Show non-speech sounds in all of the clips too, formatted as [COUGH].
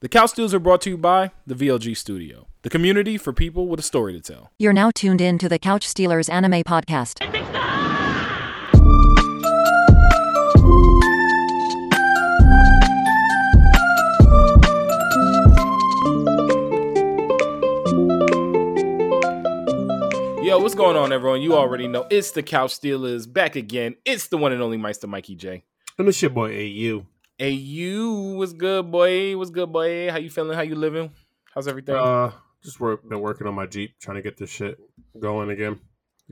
The Couch Steals are brought to you by the VLG Studio, the community for people with a story to tell. You're now tuned in to the Couch Stealers Anime Podcast. Yo, what's going on, everyone? You already know it's the Couch Stealers back again. It's the one and only Meister Mikey J. And it's your boy AU. Hey, you was good, boy. What's good, boy? How you feeling? How you living? How's everything? Uh, just work, been working on my Jeep, trying to get this shit going again.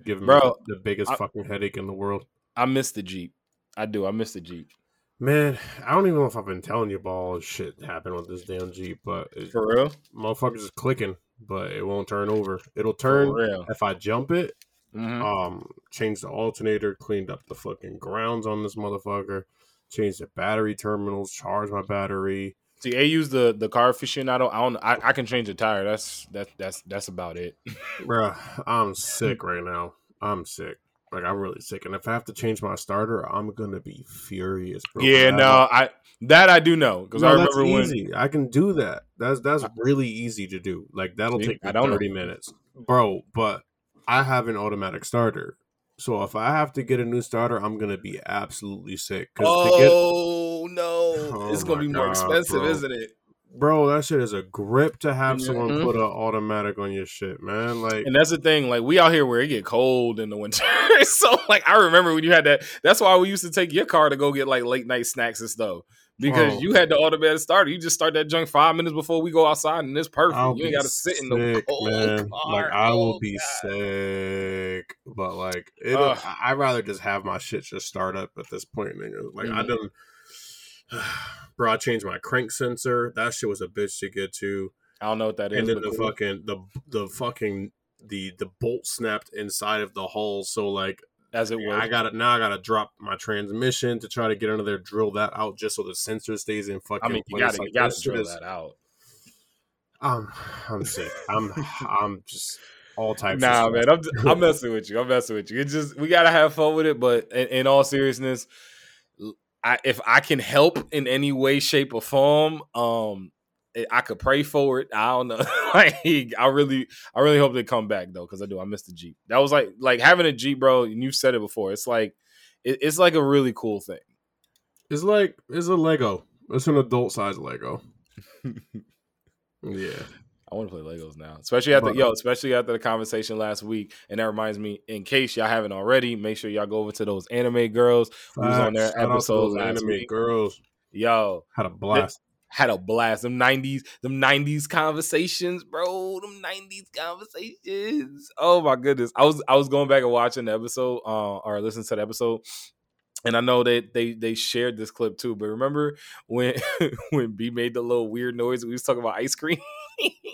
Giving Bro, me the biggest I- fucking headache in the world. I miss the Jeep. I do. I miss the Jeep. Man, I don't even know if I've been telling you about all this shit happened with this damn Jeep, but it, For real? motherfuckers is clicking, but it won't turn over. It'll turn if I jump it. Mhm. Um, change the alternator, cleaned up the fucking grounds on this motherfucker, changed the battery terminals, charge my battery. See, A use the the car aficionado. I don't. I, don't know I can change the tire. That's that's that's that's about it. [LAUGHS] Bruh, I'm sick right now. I'm sick. Like I'm really sick, and if I have to change my starter, I'm gonna be furious, bro. yeah, no, I that I do know because No, I remember when. easy. I can do that. That's that's really easy to do. Like that'll take me I don't know. thirty minutes, bro. But I have an automatic starter, so if I have to get a new starter, I'm gonna be absolutely sick. 'Cause to get, Oh no, Oh it's gonna be more God, expensive, bro. isn't it? bro, that shit is a grip to have someone Mhm. put an automatic on your shit, man. Like, And that's the thing. Like we out here where it get cold in the winter, [LAUGHS] so like I remember when you had that. That's why we used to take your car to go get like late night snacks and stuff. Because Oh. you had the automatic starter, you just start that junk five minutes before we go outside, and it's perfect. I'll you ain't got to sit in the [LAUGHS] cold man. car. Like I will Oh, be God. sick, but like. I- I'd rather just have my shit just start up at this point. Nigga. Like I Mhm. done, [SIGHS] bro. I changed my crank sensor. That shit was a bitch to get to, I don't know what that is. and then the cool. fucking the the fucking the the bolt snapped inside of the hull. So like as it was. I got to now. I got to drop my transmission to try to get under there, drill that out just so the sensor stays in fucking I mean, you gotta, Like, you gotta this drill is- that out. I'm I'm sick. I'm I'm just all types. Nah, man. I'm I'm [LAUGHS] messing with you. I'm messing with you. It just we gotta have fun with it. But in, in all seriousness, I if I can help in any way, shape, or form, um, I- I could pray for it. I don't know. [LAUGHS] like, I really, I really hope they come back though, because I do. I miss the Jeep. That was like like having a Jeep, bro. And you've said it before. It's like it, it's like a really cool thing. It's like it's a Lego. It's an adult size Lego. [LAUGHS] yeah. I want to play Legos now, especially after But- uh, yo, especially after the conversation last week. And that reminds me, in case y'all haven't already, make sure y'all go over to those anime girls. Was on their Facts. Shout out to episode those last anime week. girls Yo, had a blast. Had a blast. Them nineties, them nineties conversations, bro. Them nineties conversations. Oh my goodness. I was I was going back and watching the episode, uh, or listening to the episode. And I know that they they shared this clip too, but remember when [LAUGHS] when B made the little weird noise? We was talking about ice cream.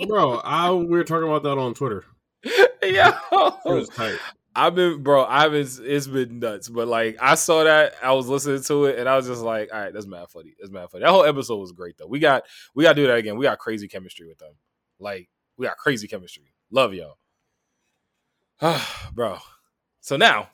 Bro, I we were talking about that on Twitter. [LAUGHS] yeah, It was tight. I've been, bro. I've been. It's been nuts. But like, I saw that. I was listening to it, and I was just like, all right, that's mad funny. That's mad funny. That whole episode was great, though. We got, we got to do that again. We got crazy chemistry with them. Like, we got crazy chemistry. Love y'all, [SIGHS] bro. So now.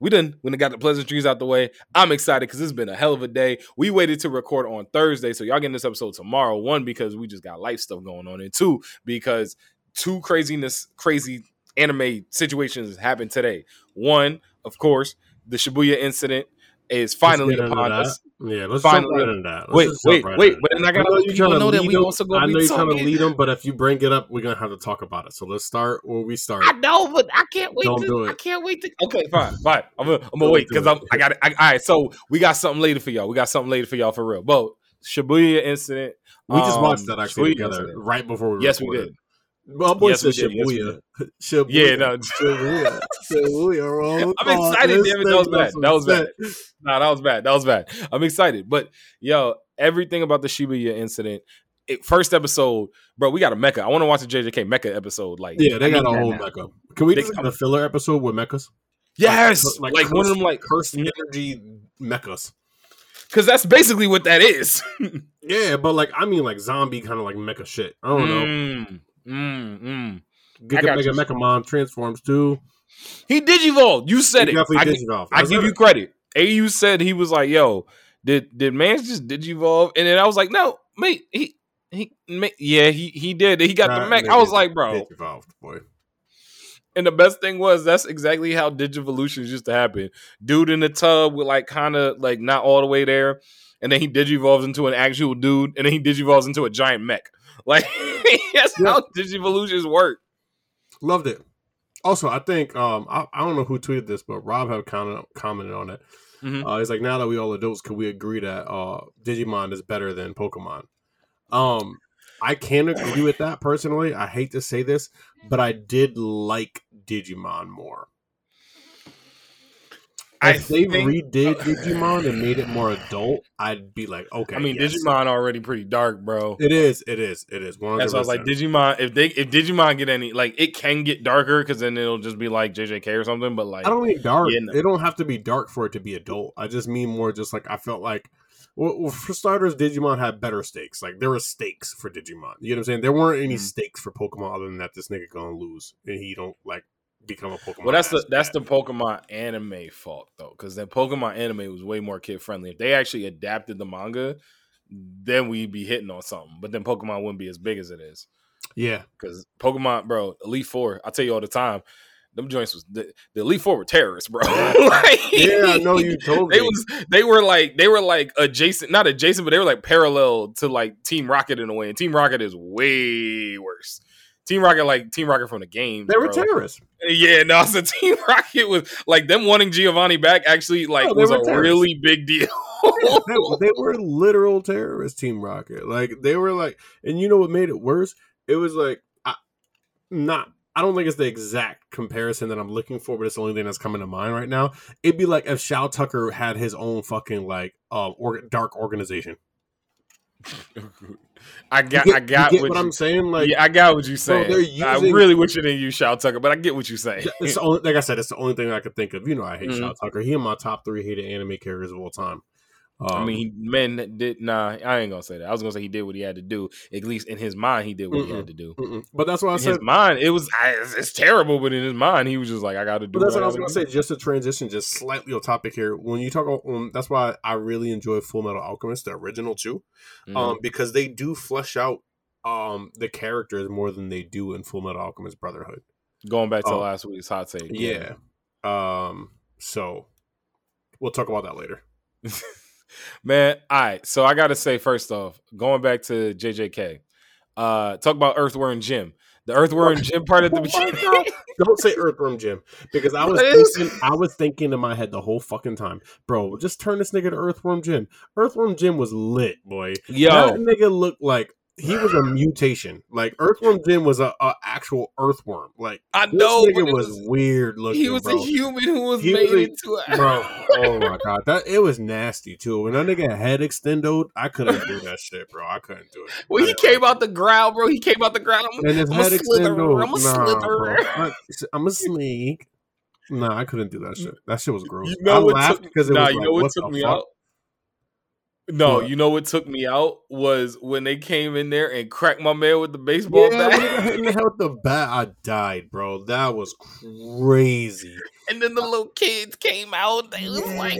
We done when it got the pleasantries out the way. I'm excited because it's been a hell of a day. We waited to record on Thursday, so y'all getting this episode tomorrow. One because we just got life stuff going on, and two because two craziness, crazy anime situations happen today. One, of course, the Shibuya incident is finally upon that. us. Yeah, let's Finally- jump right into that. Let's Wait, wait, right wait, but then I I gotta know you're trying to know that lead we them. also gonna know you're trying to lead them, but if you bring it up, we're gonna have to talk about it. So let's start where we start. I know, but I can't wait. Don't to, do I can't wait to. Okay, fine, fine. I'm gonna, I'm gonna wait because. I'm. I got it. I, all right, so we got something later for y'all. We got something later for y'all for real. But Shibuya incident. We just um, watched that actually Shibuya together incident. right before we Yes, we did. My boy Yes, said did. Yes, Shibuya. [LAUGHS] Shibuya. Yeah, no. [LAUGHS] Shibuya. Shibuya. roll [LAUGHS] I'm excited, damn it. That was bad. That was bad. Nah, that was bad. That was bad. I'm excited, but yo, everything about the Shibuya incident. It, first episode, bro. We got a mecha. I want to watch the JJK mecha episode. Like, Yeah, they got a whole now. mecha. Can we They- just get a filler episode with mechas? Yes, like, one of them, like cursed energy mechas. because that's basically what that is. Yeah, but like I mean, like zombie kind of like mecha shit. I don't know. Mm. Mm, mm. Giga Mega. Mechamon transforms too. He digivolved. You said He it. definitely I, digivolved. I That's give it. you credit. AU said he was like, "Yo, did did man just digivolve?" And then I was like, "No, mate, he He, ma- yeah, he he did. He got the mech. I was like, bro. Digivolved, boy. And the best thing was that's exactly how Digivolutions used to happen. Dude in the tub with like kind of like not all the way there, and then he digivolves into an actual dude, and then he digivolves into a giant mech. Like [LAUGHS] that's Yeah. how Digivolutions work. Loved it. Also, I think um I, I don't know who tweeted this, but Rob have kind of commented on it. Mhm. Uh, he's like, now that we all adults, can we agree that uh Digimon is better than Pokemon? Um, I can agree with that personally. I hate to say this, but I did like Digimon more. I If they think- redid Digimon and made it more adult, I'd be like, okay. I mean, yes. Digimon already pretty dark, bro. It is. It is. It is. 100%. That's why I was like, Digimon. If they if Digimon get any like, it can get darker because then it'll just be like JJK or something. But like, I don't mean dark. Yeah, no. It don't have to be dark for it to be adult. I just mean more just like I felt like well, well, for starters, Digimon had better stakes. Like there were stakes for Digimon. You know what I'm saying? There weren't any Mhm. stakes for Pokemon other than that this nigga gonna lose and he don't like become a Pokemon. Well, that's the that's the Pokemon anime fault though, because that Pokemon anime was way more kid friendly. If they actually adapted the manga, then we'd be hitting on something. But then Pokemon wouldn't be as big as it is. yeah. Because Pokemon, bro, Elite Four, I tell you all the time, them joints was the, the Elite Four were terrorists, bro. [LAUGHS] Like, Yeah, I know you told They me. was they were like they were like adjacent, not adjacent, but they were like parallel to like Team Rocket in a way. And Team Rocket is way worse. Team Rocket, like Team Rocket from the game, They were bro. terrorists. Yeah, no, so [LAUGHS] Team Rocket was like them wanting Giovanni back actually like No, was a terrorists. really big deal. they, [LAUGHS] they were literal terrorists, Team Rocket. Like they were like, and you know what made it worse? It was like, I, not. I don't think it's the exact comparison that I'm looking for, but it's the only thing that's coming to mind right now. It'd be like if Shou Tucker had his own fucking like uh or, dark organization. [LAUGHS] I got, get, I got you get what, what, you, I'm saying. Like, yeah, I got what you're saying. they're I really wish it didn't use Shou Tucker, but I get what you're saying. it's only, like I said, it's the only thing I could think of. You know, I hate Mhm. Shou Tucker. He in my top three hated anime characters of all time. Um, I mean, he, man did nah. I ain't gonna say that. I was gonna say he did what he had to do. At least in his mind, he did what he had to do. mm-mm. but that's why I In said his mind, it was I, it's, it's terrible, but in his mind, he was just like, I got to do. But that's what I was gonna do. say. Just to transition, just slightly on topic here. When you talk about, um, that's why I really enjoy Fullmetal Alchemist, the original too, Mhm. um, because they do flesh out um the characters more than they do in Fullmetal Alchemist Brotherhood. Going back to oh. last week's hot take. Yeah. Um. So we'll talk about that later. [LAUGHS] Man, all right. So I gotta say, first off, going back to JJK, uh, talk about Earthworm Jim. The Earthworm Jim part at the [LAUGHS] beginning. Don't say Earthworm Jim because I [LAUGHS] was thinking, I was thinking in my head the whole fucking time, bro. Just turn this nigga to Earthworm Jim. Earthworm Jim was lit, boy. Yo, That nigga looked like he was a mutation. Like Earthworm Jim was a, a actual earthworm. Like I know. but nigga it was, weird looking. he was bro. a human who was He made was a- into a bro. [LAUGHS] Oh my god, that it was nasty too. When that nigga head extended, I couldn't do that shit, bro. I couldn't do it. [LAUGHS] When he came out the ground, bro, he came out the ground. it. and his I'm a head extended. slitherer, I'm a Nah, bro. slitherer. I, I'm a snake. Nah, I couldn't do that shit. That shit was gross. You know I what laughed took because it nah, was you know what what took me fuck? out? No, What? you know what took me out was when they came in there and cracked my man with the baseball Yeah, when he got bat. [LAUGHS] hit the with the bat, I died, bro. That was crazy. and then the little kids came out. They was like,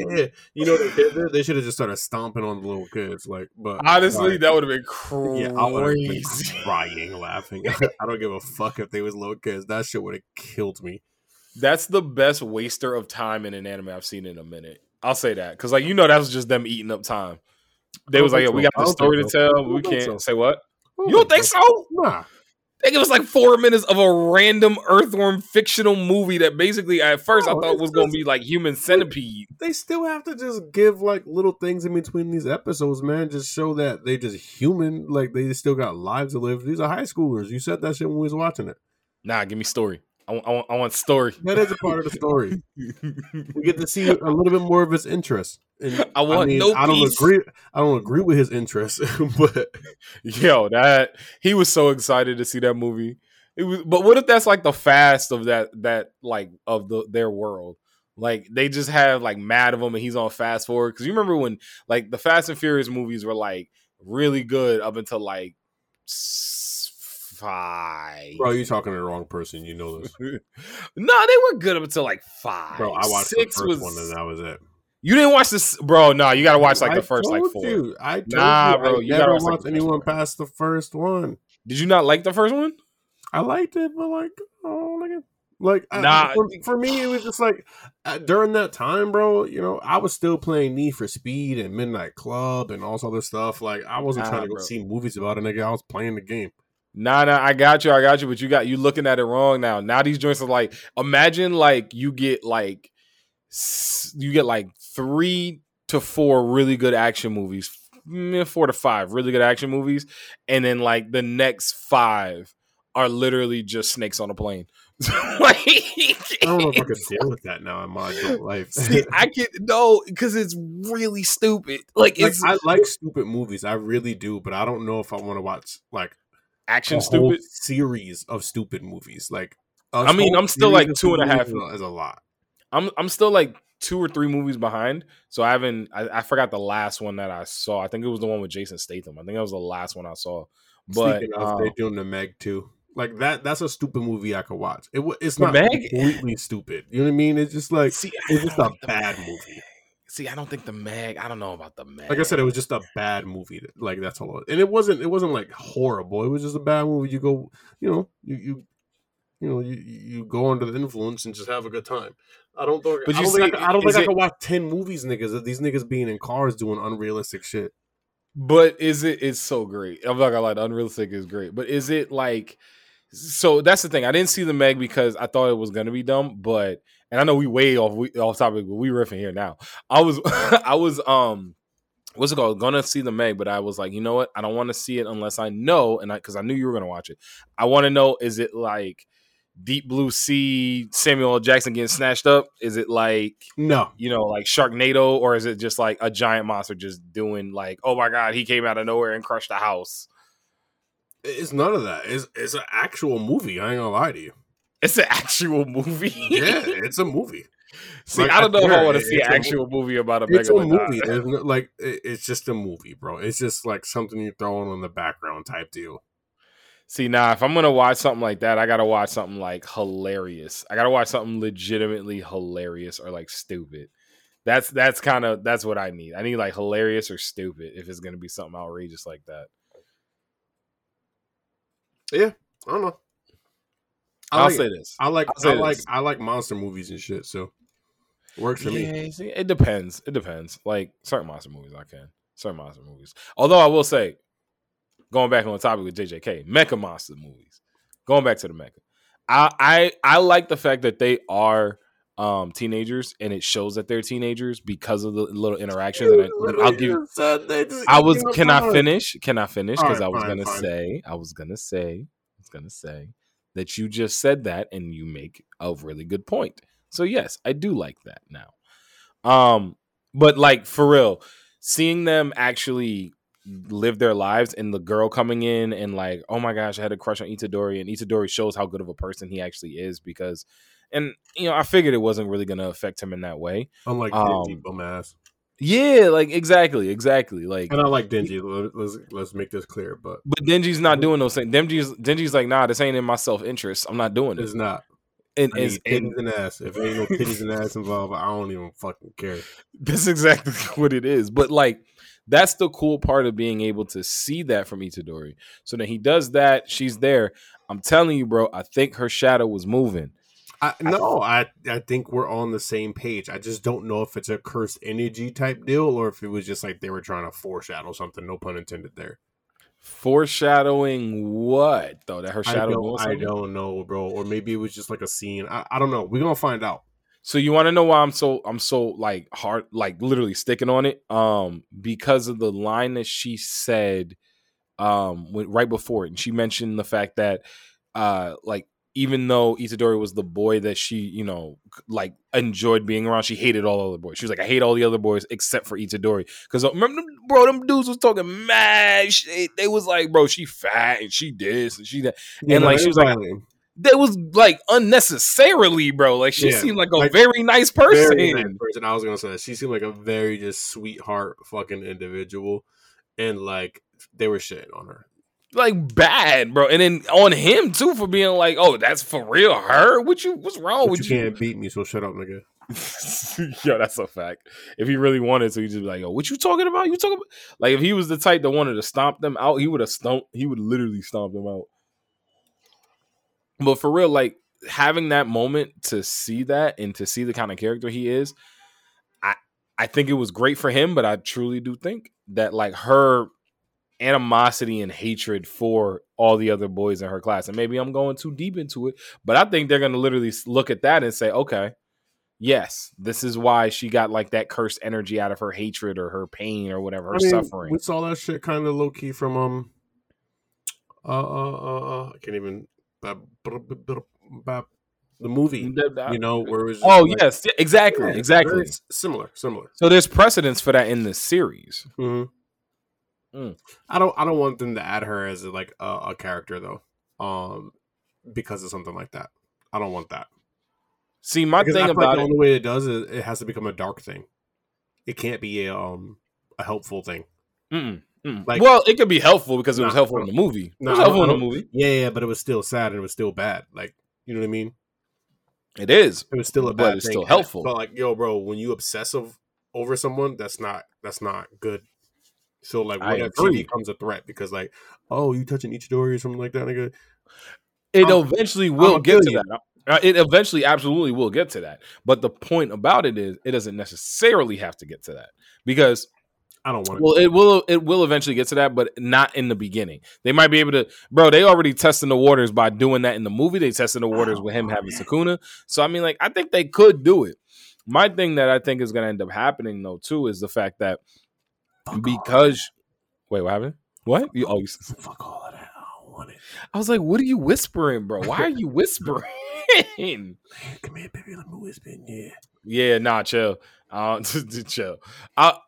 you know, they, they, they should have just started stomping on the little kids. Like, but honestly, like, that would have been crazy. yeah, I would have been crying, laughing. [LAUGHS] I don't give a fuck if they was little kids. That shit would have killed me. That's the best waster of time in an anime I've seen in a minute. I'll say that because, like, you know, that was just them eating up time. They was like, "Yo, think we got the story to tell. We can't so. say what." You don't think so? Nah. Think it was like four minutes of a random earthworm fictional movie that basically, at first, No, I thought was going to be like Human Centipede. They still have to just give like little things in between these episodes, man. Just show that they just human, like they still got lives to live. These are high schoolers. You said that shit when we was watching it. Nah, give me story. I want, I want, I want story. That is a part of the story. [LAUGHS] we get to see a little bit more of his interest. And, I want no I don't peace. agree. I don't agree with his interest, [LAUGHS] but Yo, that he was so excited to see that movie. It was, but what if that's like the fast of that that like of the their world? Like they just have like mad of him, and he's on fast forward. Because you remember when like the Fast and Furious movies were like really good up until like five. bro, you're talking to the wrong person. You know this, [LAUGHS] no, they were good up until like five. bro. I watched Six the first was one and that was it. You didn't watch this, bro. No, you gotta watch like the I first like four. You, I told Nah, you, bro, I you never watch, like, watched anyone past the first one. Did you not like the first one? I liked it, but like, oh, like, like I- Nah. for, for me, it was just like uh, during that time, bro. You know, I was still playing Need for Speed and Midnight Club and all this other stuff. Like, I wasn't Nah, trying to go bro. see movies about a nigga. I was playing the game. Nah, nah, I got you, I got you, but you got you looking at it wrong now. Now these joints are like, imagine like you get like you get like three to four really good action movies, four to five really good action movies, and then like the next five are literally just snakes on a plane. [LAUGHS] like, I don't know if I could deal with that now in my adult life. See, I [LAUGHS] can no, because it's really stupid. Like like, I like stupid movies, I really do, but I don't know if I want to watch like action stupid. series of stupid movies. Like, I mean, I'm still, like, two and a half- Is a lot. I'm I'm still like two or three movies behind. So I haven't I, I forgot the last one that I saw. I think it was the one with Jason Statham. I think that was the last one I saw. But Speaking of, um, they're doing the Meg too. Like that. That's a stupid movie I could watch. It it's not Meg? completely stupid. You know what I mean? It's just like see, it's just a think bad Meg- movie. See, I don't think the Meg. I don't know about the Meg. Like I said, it was just a bad movie. Like that's all. And it wasn't. It wasn't like horrible. It was just a bad movie. You go. You know. You you. You know. You you go under the influence and just have a good time. I don't think. But I don't think, I, I don't think I could watch ten movies, niggas. Of these niggas being in cars doing unrealistic shit. But is it? It's so great. I'm not gonna lie. The Unrealistic is great. But is it like? So that's the thing. I didn't see the Meg because I thought it was gonna be dumb. But and I know we way off we, off topic, but we riffing here now. I was [LAUGHS] I was um what's it called? Gonna see the Meg, but I was like, you know what? I don't want to see it unless I know, and I because I knew you were gonna watch it. I want to know: is it like Deep Blue Sea, Samuel L. Jackson getting snatched up? Is it like No. you know, like Sharknado, or is it just like a giant monster just doing like, oh my god, he came out of nowhere and crushed the house? It's none of that. It's it's an actual movie. I ain't gonna lie to you. It's an actual movie. Yeah, it's a movie. [LAUGHS] See, Like, I don't know if I want to see an it's actual movie about a It's a movie. No, like it- it's just a movie, bro. It's just like something you throw on the background type deal. See, now if I'm gonna watch something like that, I gotta watch something like hilarious. I gotta watch something legitimately hilarious or like stupid. That's that's kind of that's what I need. I need like hilarious or stupid if it's gonna be something outrageous like that. Yeah, I don't know. I I'll like, say this. I like I like this. I like monster movies and shit. So works for me. See, it depends. It depends. Like certain monster movies, I can. Certain monster movies. Although I will say, going back on the topic with JJK, Mecha monster movies. Going back to the Mecha, I I I like the fact that they are um teenagers and it shows that they're teenagers because of the little interactions. And I, I'll give. I was. Can I finish? Can I finish? Because Alright, I was fine, gonna fine. say. I was gonna say. I was gonna say that you just said that, and you make a really good point. So yes, I do like that now. Um, but like for real, seeing them actually live their lives and the girl coming in and like, oh my gosh, I had a crush on Itadori, and Itadori shows how good of a person he actually is because. And you know, I figured it wasn't really going to affect him in that way. Unlike Um, ass. Yeah, like exactly, exactly. Like And I like. Let- Let's let's make this clear, but But Denji's not doing those things. Denji's Denji's like, nah, this ain't in my self interest. I'm not doing it it's not. And, I need and and ass. If ain't no titties and ass involved, I don't even fucking care. [LAUGHS] that's exactly [LAUGHS] what it is. But like, that's the cool part of being able to see that from Itadori. So then he does that. She's there. I'm telling you, bro. I think her shadow was moving. I, no, I I think we're on the same page. I just don't know if it's a cursed energy type deal or if it was just like they were trying to foreshadow something. No pun intended there. Foreshadowing what though? That her I shadow. don't, I don't know, bro. Or maybe it was just like a scene. I, I don't know. We're gonna find out. So you want to know why I'm so I'm so like hard like literally sticking on it? Um because of the line that she said um when, right before it and she mentioned the fact that uh like even though Itadori was the boy that she you know like enjoyed being around she hated all the other boys. She was like I hate all the other boys except for Itadori because remember bro them dudes was talking mad shit. They was like bro she fat and she this and she that. And, like, she was like, violent. That was like unnecessarily bro like she Yeah, seemed like a like, very nice person very nice person. I was gonna say that. she seemed like a very just sweetheart fucking individual, and like they were shitting on her. like bad, bro. And then on him too for being like, "Oh, that's for real, her." What you? What's wrong But with you you? can't beat me, so shut up, nigga. [LAUGHS] Yo, that's a fact. If he really wanted to, he'd just be like, "Yo, what you talking about? You talking about?" Like if he was the type that wanted to stomp them out, he would have stomped. He would literally stomp them out. But for real, like having that moment to see that and to see the kind of character he is, I I think it was great for him. But I truly do think that like her animosity and hatred for all the other boys in her class, and maybe I'm going too deep into it, but I think they're gonna literally look at that and say, okay yes, this is why she got like that cursed energy out of her hatred or her pain or whatever, her I mean, suffering. We saw that shit kind of low key from um, uh, uh, uh, uh I can't even. The movie, you know, where it was. Oh like, yes, exactly, yeah, exactly. Similar, similar. So there's precedence for that in this series. Mm-hmm. Mm. I don't. I don't want them to add her as like a, a character though, um, because of something like that. I don't want that. See, my because thing about like the only way it does is it has to become a dark thing. It can't be a um a helpful thing. Mm-mm. Like, well, it could be helpful because it was helpful in the movie. No, it was helpful in the movie. Yeah, yeah, but it was still sad and it was still bad. Like, you know what I mean? It is. It was still a bad it's thing. Still helpful. But like, yo, bro, when you obsessive over someone, that's not that's not good. So like, what if he becomes a threat because like, oh, you touching Itadori or something like that, nigga? It I'm, eventually will get to that. Uh, it eventually absolutely will get to that. But the point about it is it doesn't necessarily have to get to that because I don't want to. Well, it will it will eventually get to that, but not in the beginning. They might be able to bro, they already testing the waters by doing that in the movie. They tested the waters oh, with him having Sukuna. So I mean like I think they could do it. My thing that I think is gonna end up happening though too is the fact that Fuck because wait, what happened? What? You, oh, you, Fuck all of that. I don't want it. I was like, what are you whispering, bro? Why are you [LAUGHS] whispering? Man, come here, baby. Let me whisper in yeah. Yeah, nah, chill. Uh, [LAUGHS] chill. I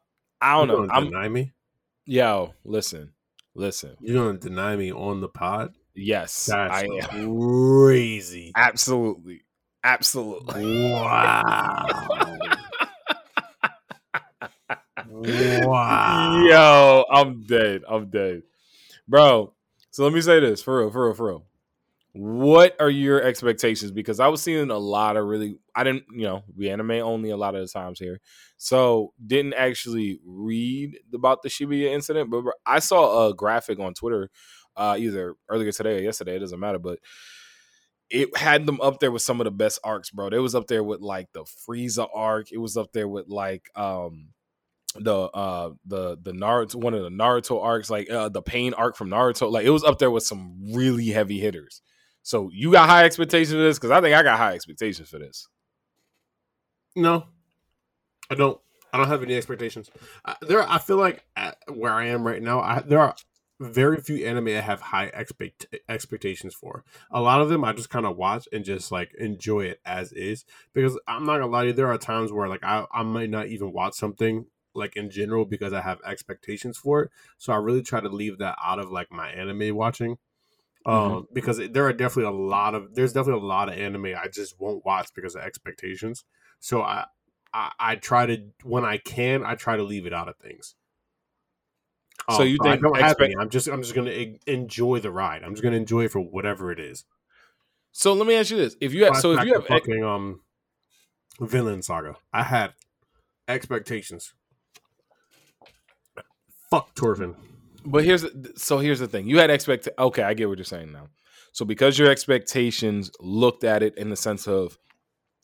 I don't you know. I'm, deny me. Yo, listen, listen. You gonna deny me on the pod? Yes, That's I am. Crazy. Absolutely, absolutely. Wow. wow. [LAUGHS] Yo, I'm dead. I'm dead, bro. So let me say this for real, for real, for real what are your expectations? Because i was seeing a lot of really i didn't you know we anime only a lot of the times here. So didn't actually read about the shibuya incident but i saw a graphic on twitter uh either earlier today or yesterday it doesn't matter but it had them up there with some of the best arcs bro. It was up there with like the frieza arc. It was up there with like um the uh the the Naruto one of the Naruto arcs like uh the pain arc from Naruto. Like it was up there with some really heavy hitters so you got high expectations for this? Because I think I got high expectations for this. No, I don't. I don't have any expectations. Uh, there, I feel like where I am right now, I, there are very few anime I have high expect expectations for. A lot of them I just kind of watch and just like enjoy it as is. Because I'm not gonna lie to you, there are times where like I, I might not even watch something like in general because I have expectations for it. So I really try to leave that out of like my anime watching. Mm-hmm. um mm-hmm. because there are definitely a lot of there's definitely a lot of anime i just won't watch because of expectations. So i i, I try to when i can i try to leave it out of things. So um, you think I don't expect- have any. i'm just i'm just gonna enjoy the ride. I'm just gonna enjoy it for whatever it is. So let me ask you this. If you have so if you have fucking um Vinland Saga. I had expectations. Fuck Thorfinn but here's so here's the thing. You had expect. Okay, I get what you're saying now. So because your expectations looked at it in the sense of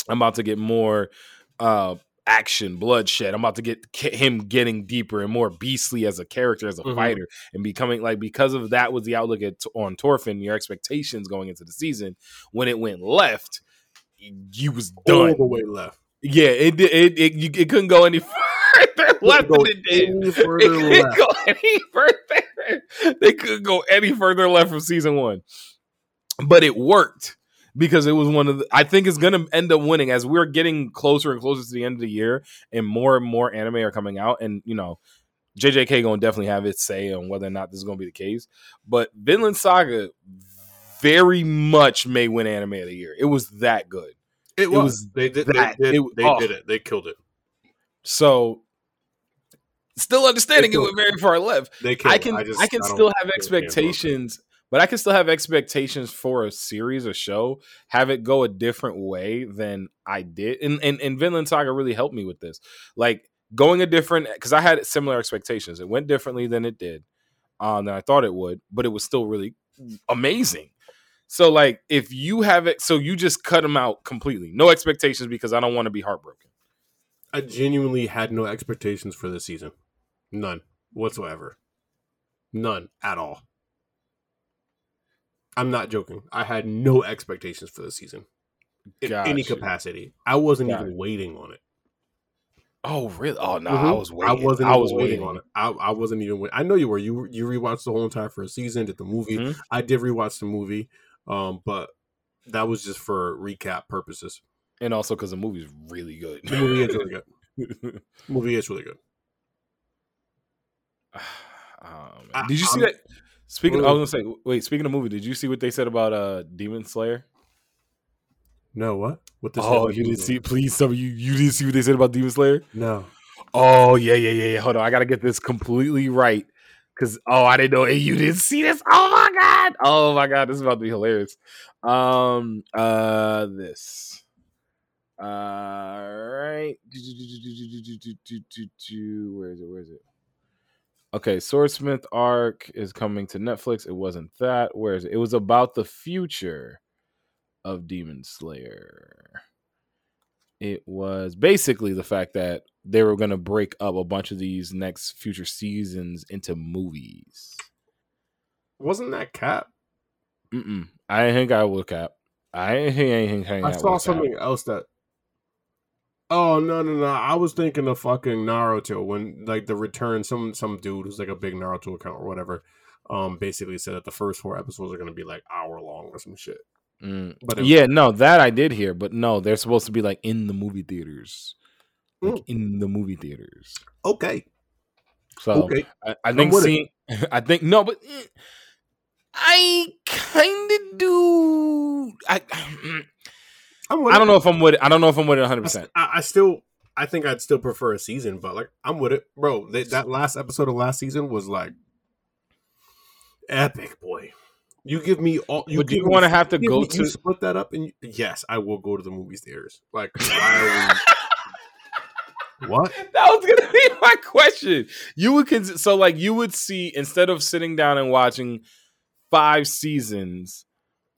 I'm about to get more uh action, bloodshed. I'm about to get him getting deeper and more beastly as a character, as a mm-hmm. fighter, and becoming like because of that was the outlook at, on Thorfinn. Your expectations going into the season when it went left, you was done all the way left. Yeah, it it it, it, it couldn't go any [LAUGHS] further left than it did. It couldn't go [LAUGHS] any further. They couldn't go any further left from season one, but it worked because it was one of the. I think it's going to end up winning as we're getting closer and closer to the end of the year, and more and more anime are coming out, and you know. JJK gonna definitely have its say on whether or not this is gonna be the case, but Vinland Saga very much may win anime of the year. It was that good. It was. It was they did. That, they, did, it, they oh. did it. They killed it. So, still understanding it went very far left. They I can. I, just, I can I still have expectations but I can still have expectations for a series, a show, have it go a different way than I did. And and, and Vinland Saga really helped me with this. Like going a different because I had similar expectations. It went differently than it did, um, than I thought it would, but it was still really amazing. So like if you have it, so you just cut them out completely, no expectations because I don't want to be heartbroken. I genuinely had no expectations for this season, none whatsoever, none at all. I'm not joking. I had no expectations for this season in any capacity. I wasn't Got even waiting on it. Oh really? Oh no, Mhm. I was waiting. I wasn't. I was waiting, on it. I, I wasn't even. Wait- I know you were. You you rewatched the whole entire first season. Did the movie? Mhm. I did rewatch the movie, um, but that was just for recap purposes. and also because the movie's really good. The movie is really good. [LAUGHS] Movie is really good. [SIGHS] Oh. Did you see I'm- that? Speaking, of, I was gonna say, wait. Speaking of movie, did you see what they said about uh Demon Slayer? No, what? What this? Oh, you didn't see? Please tell me you you didn't see what they said about Demon Slayer? No. Oh yeah, yeah, yeah, yeah. Hold on, I gotta get this completely right. Cause oh, I didn't know you didn't see this. Oh my god. Oh my god, this is about to be hilarious. Um, uh, this. Uh, right. Where is it? Where is it? Okay, Swordsmith arc is coming to Netflix. It wasn't that. Where is it? It was about the future of Demon Slayer. It was basically the fact that they were going to break up a bunch of these next future seasons into movies. Wasn't that Cap? Mm-mm. I didn't think I would cap. I didn't think anything hang I saw with Cap. something else that. Oh no no no! I was thinking of fucking Naruto when like the return. Some some dude who's like a big Naruto account or whatever, um, basically said that the first four episodes are gonna be like hour long or some shit. Mm. But it- yeah, no, that I did hear, but no, they're supposed to be like in the movie theaters, like Mm. in the movie theaters. Okay, So okay. I, I think seeing, [LAUGHS] I think no, but eh, I kind of do. I [SIGHS] I'm with I don't know if I'm with it. I don't know if I'm with it 100. I, percent I, I still, I think I'd still prefer a season, but like I'm with it, bro. They, that last episode of last season was like epic, boy. You give me all. You But do you wanna have to go me- to- You split that up, and you, yes, I will go to the movie theaters. Like, [LAUGHS] what? [LAUGHS] That was gonna be my question. You would cons- so like you would see instead of sitting down and watching five seasons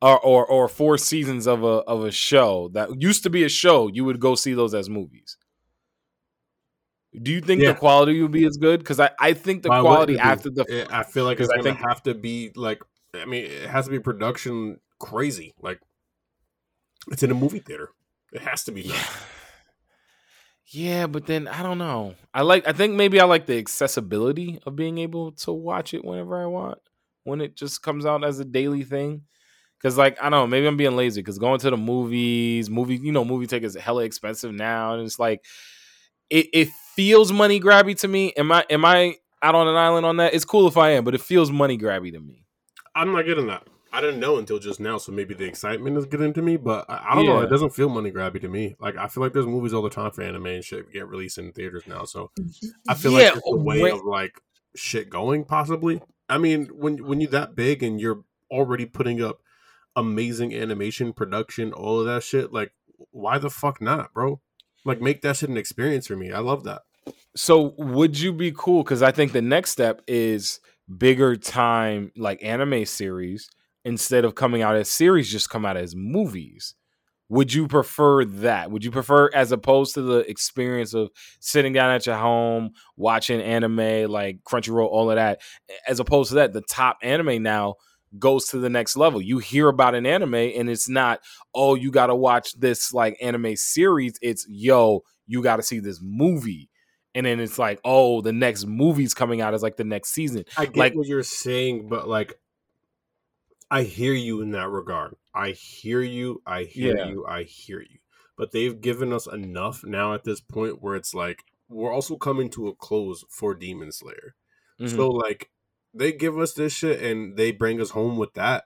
or or, or four seasons of a of a show that used to be a show, you would go see those as movies. Do you think Yeah. the quality would be as good? Because I, I think the quality it after the I feel like it's I think- have to be like. I mean, it has to be production crazy. Like, it's in a movie theater. It has to be. Yeah. Yeah, but then I don't know. I like I think maybe I like the accessibility of being able to watch it whenever I want when it just comes out as a daily thing. Cause like I don't know, maybe I'm being lazy because going to the movies, movie, you know, movie tickets are hella expensive now. And it's like it, it feels money grabby to me. Am I am I out on an island on that? It's cool if I am, but it feels money grabby to me. I'm not getting that. I didn't know until just now, so maybe the excitement is getting to me. But I, I don't know. It doesn't feel money grabby to me. Like I feel like there's movies all the time for anime and shit get released in theaters now. So I feel Yeah, like it's a way of like shit going. Possibly. I mean, when when you're that big and you're already putting up amazing animation, production, all of that shit, like why the fuck not, bro? Like make that shit an experience for me. I love that. So would you be cool? Because I think the next step is bigger time like anime series instead of coming out as series, just come out as movies. Would you prefer that? Would you prefer as opposed to the experience of sitting down at your home watching anime like Crunchyroll, all of that, as opposed to that, the top anime now goes to the next level. You hear about an anime and it's not, oh, you gotta watch this like anime series. It's yo, you gotta see this movie and then it's like, oh, the next movie's coming out as like the next season. I get Like- what you're saying, but like, I hear you in that regard. I hear you. I hear Yeah. you. I hear you. But they've given us enough now at this point where it's like we're also coming to a close for Demon Slayer. Mhm. So like, they give us this shit and they bring us home with that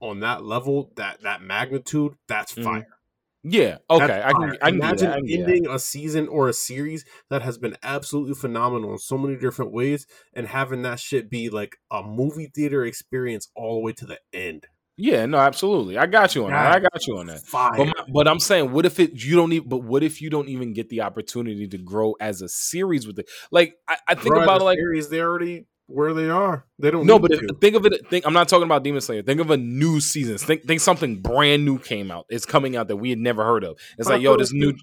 on that level, that that magnitude. That's Mhm. fire. Yeah. Okay. That's I can. I can imagine. I can that. ending a season or a series that has been absolutely phenomenal in so many different ways, and having that shit be like a movie theater experience all the way to the end. Yeah. No. Absolutely. I got you on that. I got you on that. Fire. But, my, but I'm saying, what if it you don't even? But what if you don't even get the opportunity to grow as a series with it? Like I, I think Bro, about it like series, they already where they are. They don't. no, but if, think of it. Think I'm not talking about Demon Slayer. Think of a new season. Think think something brand new came out. It's coming out that we had never heard of. It's But like yo, this new.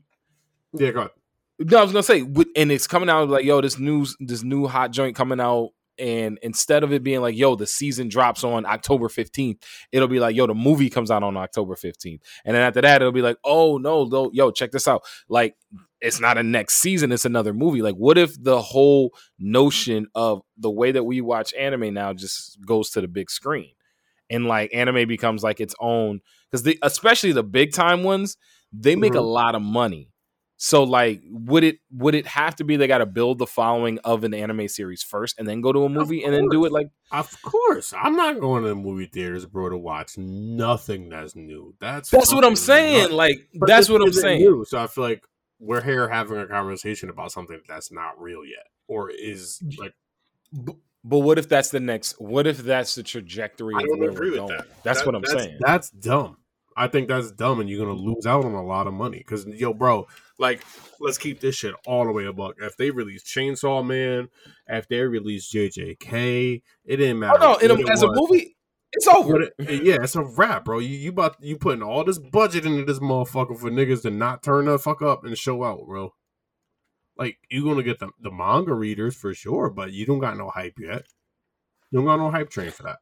yeah, go ahead. No, I was gonna say, and it's coming out like yo, this news, this new hot joint coming out, and instead of it being like yo, the season drops on October fifteenth, it'll be like yo, the movie comes out on October fifteenth, and then after that, it'll be like oh no, no, yo, check this out, like it's not a next season, it's another movie. Like, what if the whole notion of the way that we watch anime now just goes to the big screen, and like anime becomes like its own because the especially the big time ones, they make a Mhm. lot of money. So like would it would it have to be they got to build the following of an anime series first and then go to a movie and then do it like Of course, I'm not going to the movie theaters, bro, to watch nothing that's new. That's that's what I'm saying nuts. like But that's what I'm saying new, so I feel like we're here having a conversation about something that's not real yet, or is like B- but what if that's the next what if that's the trajectory I don't agree with going that. that's That- what I'm that's, saying That's dumb. I think that's dumb, and you're gonna lose out on a lot of money. Because yo, bro, like, let's keep this shit all the way a buck. If they release Chainsaw Man, if they release JJK, it didn't oh matter. no in a, it as a movie it's over it- yeah, it's a wrap, bro. You you about you putting all this budget into this motherfucker for niggas to not turn the fuck up and show out, bro. Like you gonna get the the manga readers for sure, but you don't got no hype yet. You don't got no hype train for that.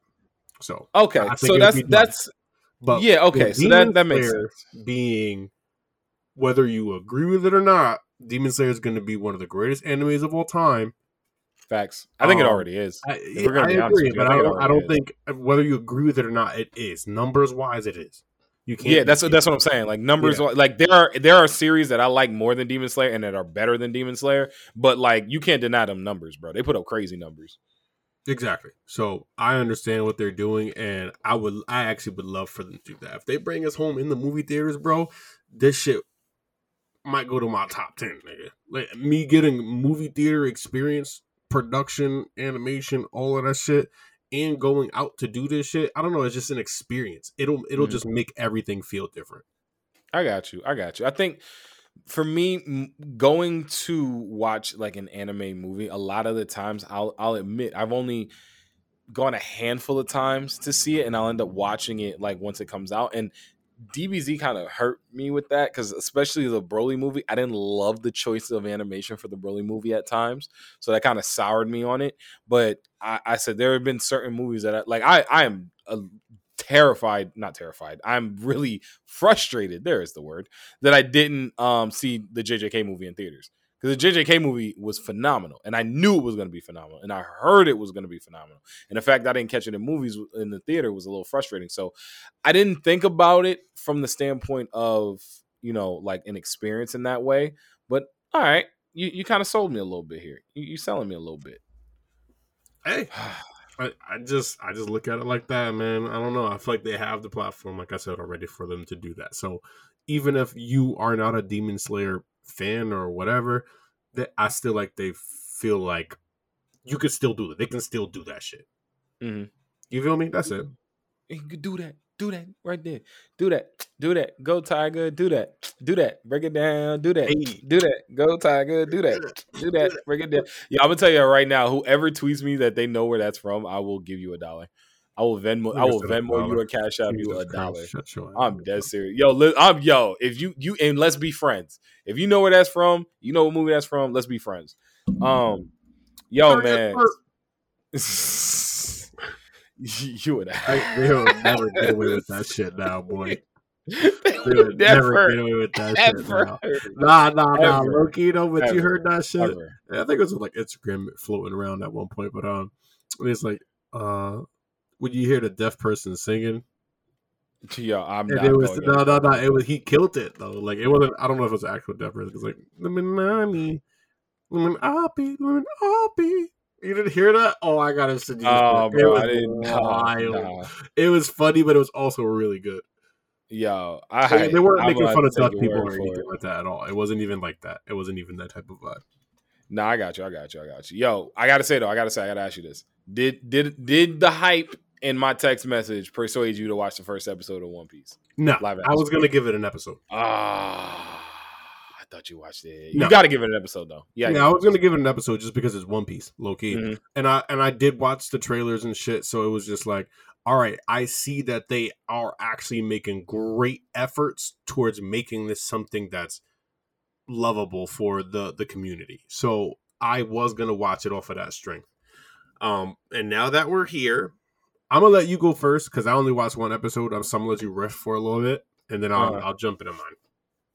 So okay so that's that's but yeah okay so that that makes sense being whether you agree with it or not, Demon Slayer is going to be one of the greatest animes of all time. Facts I think it Um, already is I, If we're gonna I be agree, you, I but I don't. I don't think whether you agree with it or not, it is numbers wise. It is. You can't. yeah, that's what that's what I'm saying. Like numbers, Yeah. like there are there are series that I like more than Demon Slayer and that are better than Demon Slayer, but like you can't deny them numbers, bro. They put up crazy numbers. Exactly. So I understand what they're doing, and I would, I actually would love for them to do that. If they bring us home in the movie theaters, bro, this shit might go to my top ten, nigga. Like me getting movie theater experience, production, animation, all of that shit, and going out to do this shit. I don't know. It's just an experience. It'll, it'll Mhm. just make everything feel different. I got you. I got you. I think for me, going to watch like an anime movie, a lot of the times I'll I'll admit I've only gone a handful of times to see it, and I'll end up watching it like once it comes out. And DBZ kind of hurt me with that because especially the Broly movie, I didn't love the choice of animation for the Broly movie at times, so that kind of soured me on it. But I, I said there have been certain movies that I, like I I am a terrified, not terrified. I'm really frustrated. There is the word that I didn't um see the JJK movie in theaters because the JJK movie was phenomenal, and I knew it was going to be phenomenal, and I heard it was going to be phenomenal. And the fact that I didn't catch it in movies in the theater was a little frustrating. So I didn't think about it from the standpoint of you know like an experience in that way. But all right, you you kind of sold me a little bit here. You, you selling me a little bit. Hey, [SIGHS] I, I just I just look at it like that, man. I don't know. I feel like they have the platform, like I said already, for them to do that. So even if you are not a Demon Slayer fan or whatever, that I still like they feel like you could still do it. They can still do that shit. Mhm. You feel me? That's it. You could do that. Do that right there. Do that. [TSK] Do that. Go Tiger. Do that. [TSK] Do that. Break it down. Do that. Hey. Do that. Go Tiger. Do that. [LAUGHS] Do that. Break it down. Yeah, I'm gonna tell you right now. Whoever tweets me that they know where that's from, I will give you a dollar. I will Venmo. I will Nigga said a Venmo you dollar. or Cash App you a dollar. Shut I'm dead serious. Yo, li- I'm yo. If you you and let's be friends. If you know where that's from, you know what movie that's from. Let's be friends. Um, yo, man. [LAUGHS] you would I, they'll never get away with that shit now, boy. [LAUGHS] They would never never, get away with that shit now. Nah, nah, nah, Ever. Loki, though. But you heard that shit. I think it was like Instagram floating around at one point, but um, it's like uh, when you hear the deaf person singing, Yo, I'm and not it was no, no, no, it was he killed it though. Like it wasn't. I don't know if it was actual deaf person. It was like Luminami, Luminapi, Luminapi. You didn't hear that? Oh, I gotta send you. Oh, bro, it I was didn't. Wild. nah. It was funny, but it was also really good. Yo, I They, they weren't I'm making fun of Dutch people or anything like that at all. It wasn't even like that. It wasn't even that type of vibe. No, I got you. I got you. I got you. Yo, I gotta say though, I gotta say, I gotta ask you this: did did did the hype in my text message persuade you to watch the first episode of One Piece? No, Live I was gonna give it an episode. Ah, I thought you watched it. You No. got to give it an episode though. Yeah, Yeah, I was gonna give it an episode just because it's One Piece, low key. Mhm. And I and I did watch the trailers and shit, so it was just like, all right, I see that they are actually making great efforts towards making this something that's lovable for the the community. So I was gonna watch it off of that strength. Um, and now that we're here, I'm gonna let you go first because I only watched one episode. I'm, so I'm gonna let you riff for a little bit, and then I'll Uh-huh. I'll jump into mine.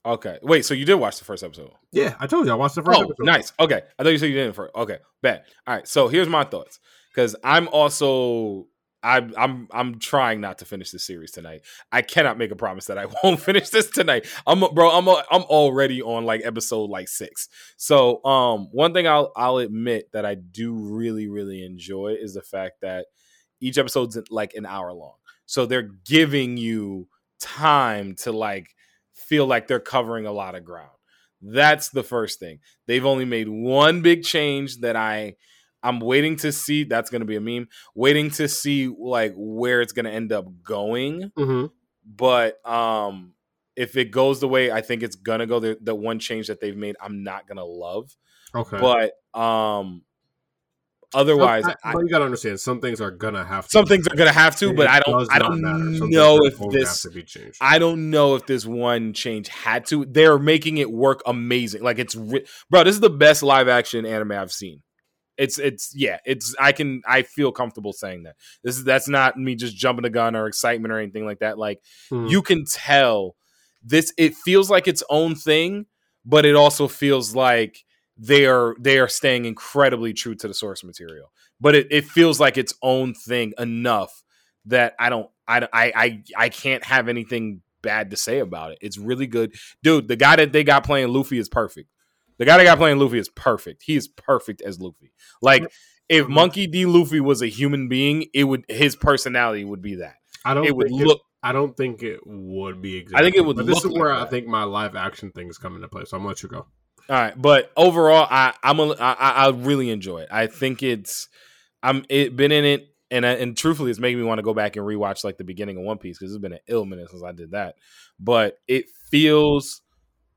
Okay, wait. So you did watch the first episode? Yeah, I told you I watched the first Oh, episode. nice. Okay, I thought you said you didn't first. Okay, bad. All right. So here's my thoughts because I'm also I'm I'm I'm trying not to finish this series tonight. I cannot make a promise that I [LAUGHS] won't finish this tonight. I'm bro. I'm I'm already on like episode like six. So um, one thing I'll I'll admit that I do really really enjoy is the fact that each episode's like an hour long. So they're giving you time to like feel like they're covering a lot of ground. That's the first thing. They've only made one big change that I I'm waiting to see. That's going to be a meme. Waiting to see like where it's going to end up going. Mm-hmm. But um if it goes the way I think it's gonna go, the, the one change that they've made, I'm not gonna love. Okay. But um otherwise, Some- I, but you gotta understand, some things are gonna have to. some things are gonna have to. But I don't. I don't matter. Some things know if this have to be changed. I don't know if this one change had to. They're making it work amazing. Like it's, bro. This is the best live action anime I've seen. It's, it's, yeah. It's. I can. I feel comfortable saying that. This is. That's not me just jumping the gun or excitement or anything like that. Like Mhm. you can tell this. It feels like its own thing, but it also feels like they are they are staying incredibly true to the source material. But it, it feels like its own thing enough that I don't I I I, I can't have anything bad to say about it. It's really good. Dude, the guy that they got playing Luffy is perfect. The guy that got playing Luffy is perfect. He is perfect as Luffy. Like if Monkey D. Luffy was a human being, it would his personality would be that. I don't. It would look I don't think it would be. Exactly. I think it would But this look is where like I that. think my live action thing is coming into play. So I'm gonna let you go. All right, but overall, I I'm a, I, I really enjoy it. I think it's I'm it been in it, and I, and truthfully, it's making me want to go back and rewatch like the beginning of One Piece because it's been an ill minute since I did that. But it feels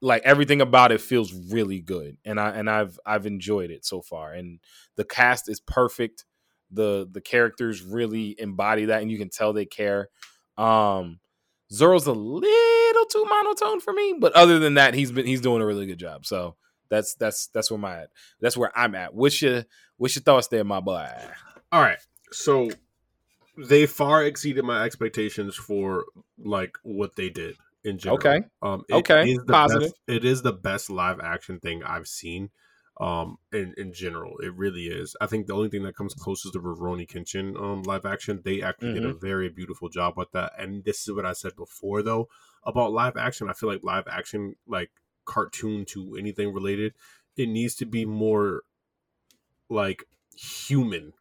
like everything about it feels really good, and I and I've I've enjoyed it so far, and the cast is perfect. the The characters really embody that, and you can tell they care. Um, Zoro's a little too monotone for me, but other than that, he's been he's doing a really good job. So that's that's that's where my that's where I'm at. What's your what's your thoughts there, my boy? All right. So they far exceeded my expectations for like what they did in general. Okay. Um, it Okay. is Positive. Best, it is the best live action thing I've seen. Um, in in general, it really is. I think the only thing that comes close is the Rurouni Kenshin um live action. They actually did a Mm-hmm. very beautiful job with that. And this is what I said before though about live action. I feel like live action, like cartoon to anything related, it needs to be more like human.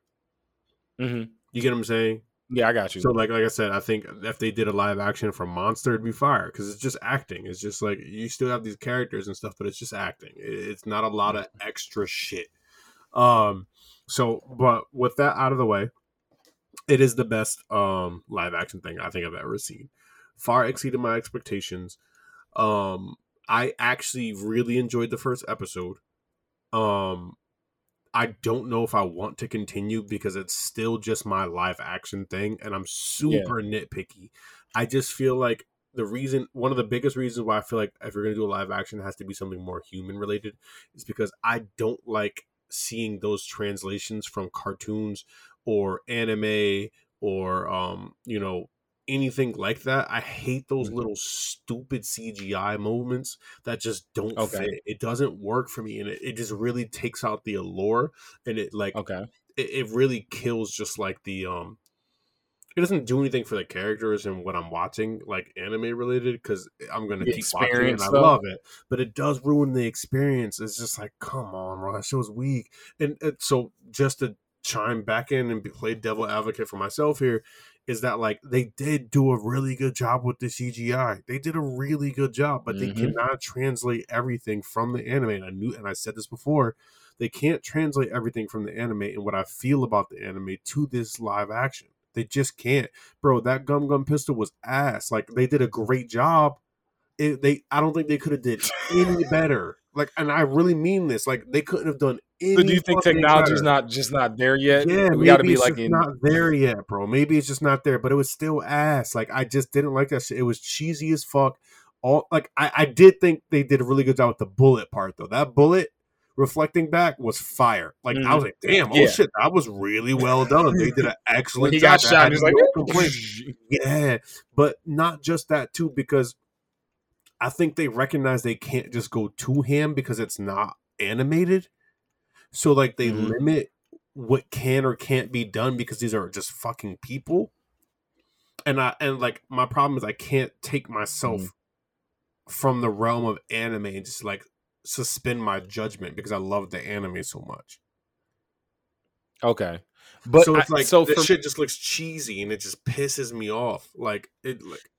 mm-hmm. You get what I'm saying? Yeah, I got you. So like like I said, I think if they did a live action for Monster, it'd be fire because it's just acting. It's just like you still have these characters and stuff, but it's just acting. It's not a lot of extra shit. Um. So, but with that out of the way, it is the best um live action thing I think I've ever seen. Far exceeded my expectations. Um, I actually really enjoyed the first episode. Um, I don't know if I want to continue because it's still just my live action thing, and I'm super nitpicky. I just feel like the reason, one of the biggest reasons why I feel like if you're gonna do a live action, it has to be something more human related, is because I don't like seeing those translations from cartoons or anime or um, you know, anything like that. I hate those Mhm. little stupid CGI moments that just don't Okay. fit. It doesn't work for me, and it, it just really takes out the allure, and it like okay. it, it really kills just like the um. It doesn't do anything for the characters and what I'm watching, like anime related, because I'm gonna The keep watching and I though. love it. But it does ruin the experience. It's just like, come on, bro, that show's weak. And, and so just to chime back in and be, play devil advocate for myself here, is that like they did do a really good job with the CGI. They did a really good job, but Mhm. they cannot translate everything from the anime. And I knew, and I said this before, they can't translate everything from the anime and what I feel about the anime to this live action. They just can't, bro. That Gum Gum Pistol was ass. Like they did a great job. It, they, I don't think they could have did any better. Like, and I really mean this. Like they couldn't have done. So do you think technology's better. not just not there yet? Yeah, we got to be like in. not there yet, bro. Maybe it's just not there, but it was still ass. Like I just didn't like that shit. It was cheesy as fuck. All like I, I did think they did a really good job with the bullet part though. That bullet reflecting back was fire. Like I was like, damn, oh Mm-hmm. Yeah. shit, that was really well done. They did an [LAUGHS] excellent he job. got shot, had he like, Yeah, but not just that too, because I think they recognize they can't just go to him because it's not animated. So like they Mhm. limit what can or can't be done because these are just fucking people. And I and like my problem is I can't take myself Mhm. from the realm of anime and just like suspend my judgment because I love the anime so much. Okay, but so it's I- like so this for shit just looks cheesy and it just pisses me off. Like it like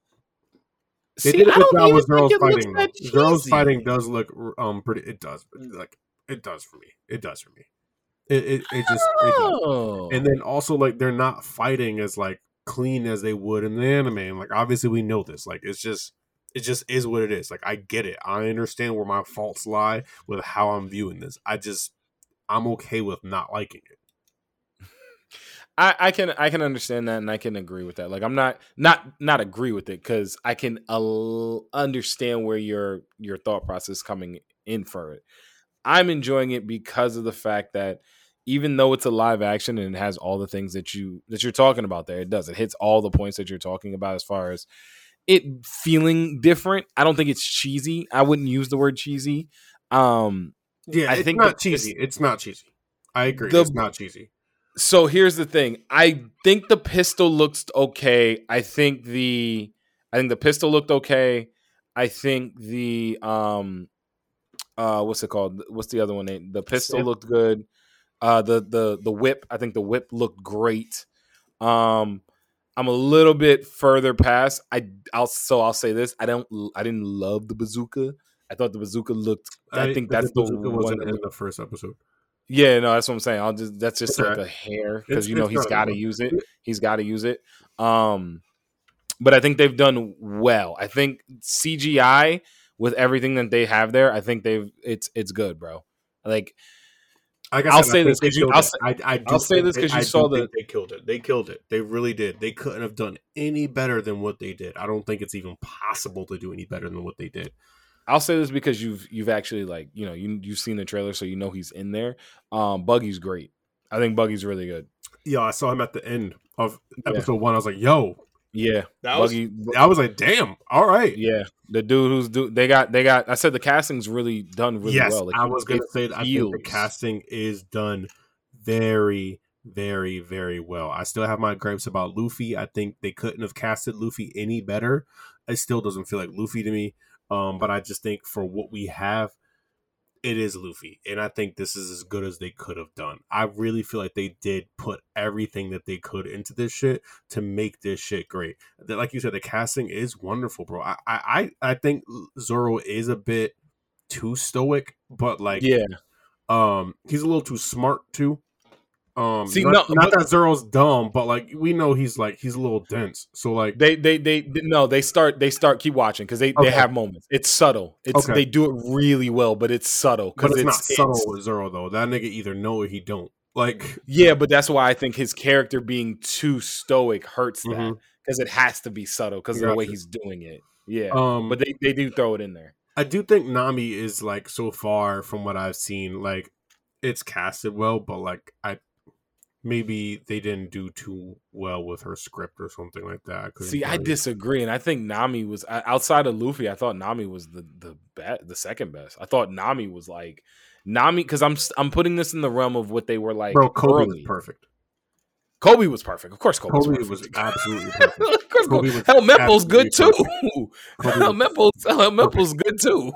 They See, did a I good don't job even with girls it looks fighting. Girls fighting does look um pretty. It does like it does for me. It does for me. It it, it just it. Oh. and then also like they're not fighting as like clean as they would in the anime. And like obviously we know this. Like it's just it just is what it is. Like I get it. I understand where my faults lie with how I'm viewing this. I just I'm okay with not liking it. [LAUGHS] I, I can I can understand that and I can agree with that. Like I'm not not not agree with it because I can uh, understand where your your thought process is coming in for it. I'm enjoying it because of the fact that even though it's a live action and it has all the things that you that you're talking about there, it does. It hits all the points that you're talking about as far as it feeling different. I don't think it's cheesy. I wouldn't use the word cheesy. Um Yeah, I it's think not cheesy. It's not cheesy. I agree. The- it's not cheesy. so here's the thing. I think the pistol looks okay. I think the I think the pistol looked okay. I think the um uh what's it called? What's the other one? name? The pistol looked good. Uh the the the whip, I think the whip looked great. Um I'm a little bit further past. I I'll so I'll say this. I don't I didn't love the bazooka. I thought the bazooka looked I, think that's the bazooka one wasn't in the first episode. yeah, no, that's what I'm saying. I'll just that's just like a hair because you know he's got to use it. He's got to use it. Um, but I think they've done well. I think CGI with everything that they have there, I think they've it's it's good, bro. Like Like I I'll said, I say this because you- I'll say- I, I do I'll say this 'cause you I saw the- they killed it. They killed it. They really did. They couldn't have done any better than what they did. I don't think it's even possible to do any better than what they did. I'll say this because you've you've actually like you know you you've seen the trailer, so you know he's in there. Um, Buggy's great. I think Buggy's really good. Yeah, I saw him at the end of Yeah. episode one. I was like, "Yo, Yeah, That was- Buggy. I was like, damn, all right." yeah, the dude who's do they got they got. I said the casting's really done really yes, well. Like, I was gonna say that I think the casting is done very, very, very well. I still have my gripes about Luffy. I think they couldn't have casted Luffy any better. It still doesn't feel like Luffy to me. Um, but I just think for what we have, it is Luffy, and I think this is as good as they could have done. I really feel like they did put everything that they could into this shit to make this shit great. That, like you said, the casting is wonderful, bro. I, I, I I think Zoro is a bit too stoic, but like, Yeah, um, he's a little too smart too. Um, See, not, no, not but- that Zoro's dumb, but like we know he's like he's a little dense. So like, they they they no they start they start keep watching because they Okay. they have moments. It's subtle. It's Okay. they do it really well, but it's subtle but because it's, it's, not it's- subtle with Zoro though. That nigga either know or he don't. Like, Yeah, but that's why I think his character being too stoic hurts that Mhm. because it has to be subtle because of the way he's doing it. Yeah, um, but they they do throw it in there. I do think Nami is like so far from what I've seen, like it's casted well, but like I maybe they didn't do too well with her script or something like that. I See, I disagree, and I think Nami was outside of Luffy. I thought Nami was the the best, the second best. I thought Nami was like Nami because I'm I'm putting this in the realm of what they were like. Bro, Koby early. was perfect. Koby was perfect. Of course, Koby, Koby was, was [LAUGHS] absolutely perfect. of course, Koby Koby was Helmeppo's [LAUGHS] good too. absolutely Koby Hell, was Memple's Helmeppo's good too.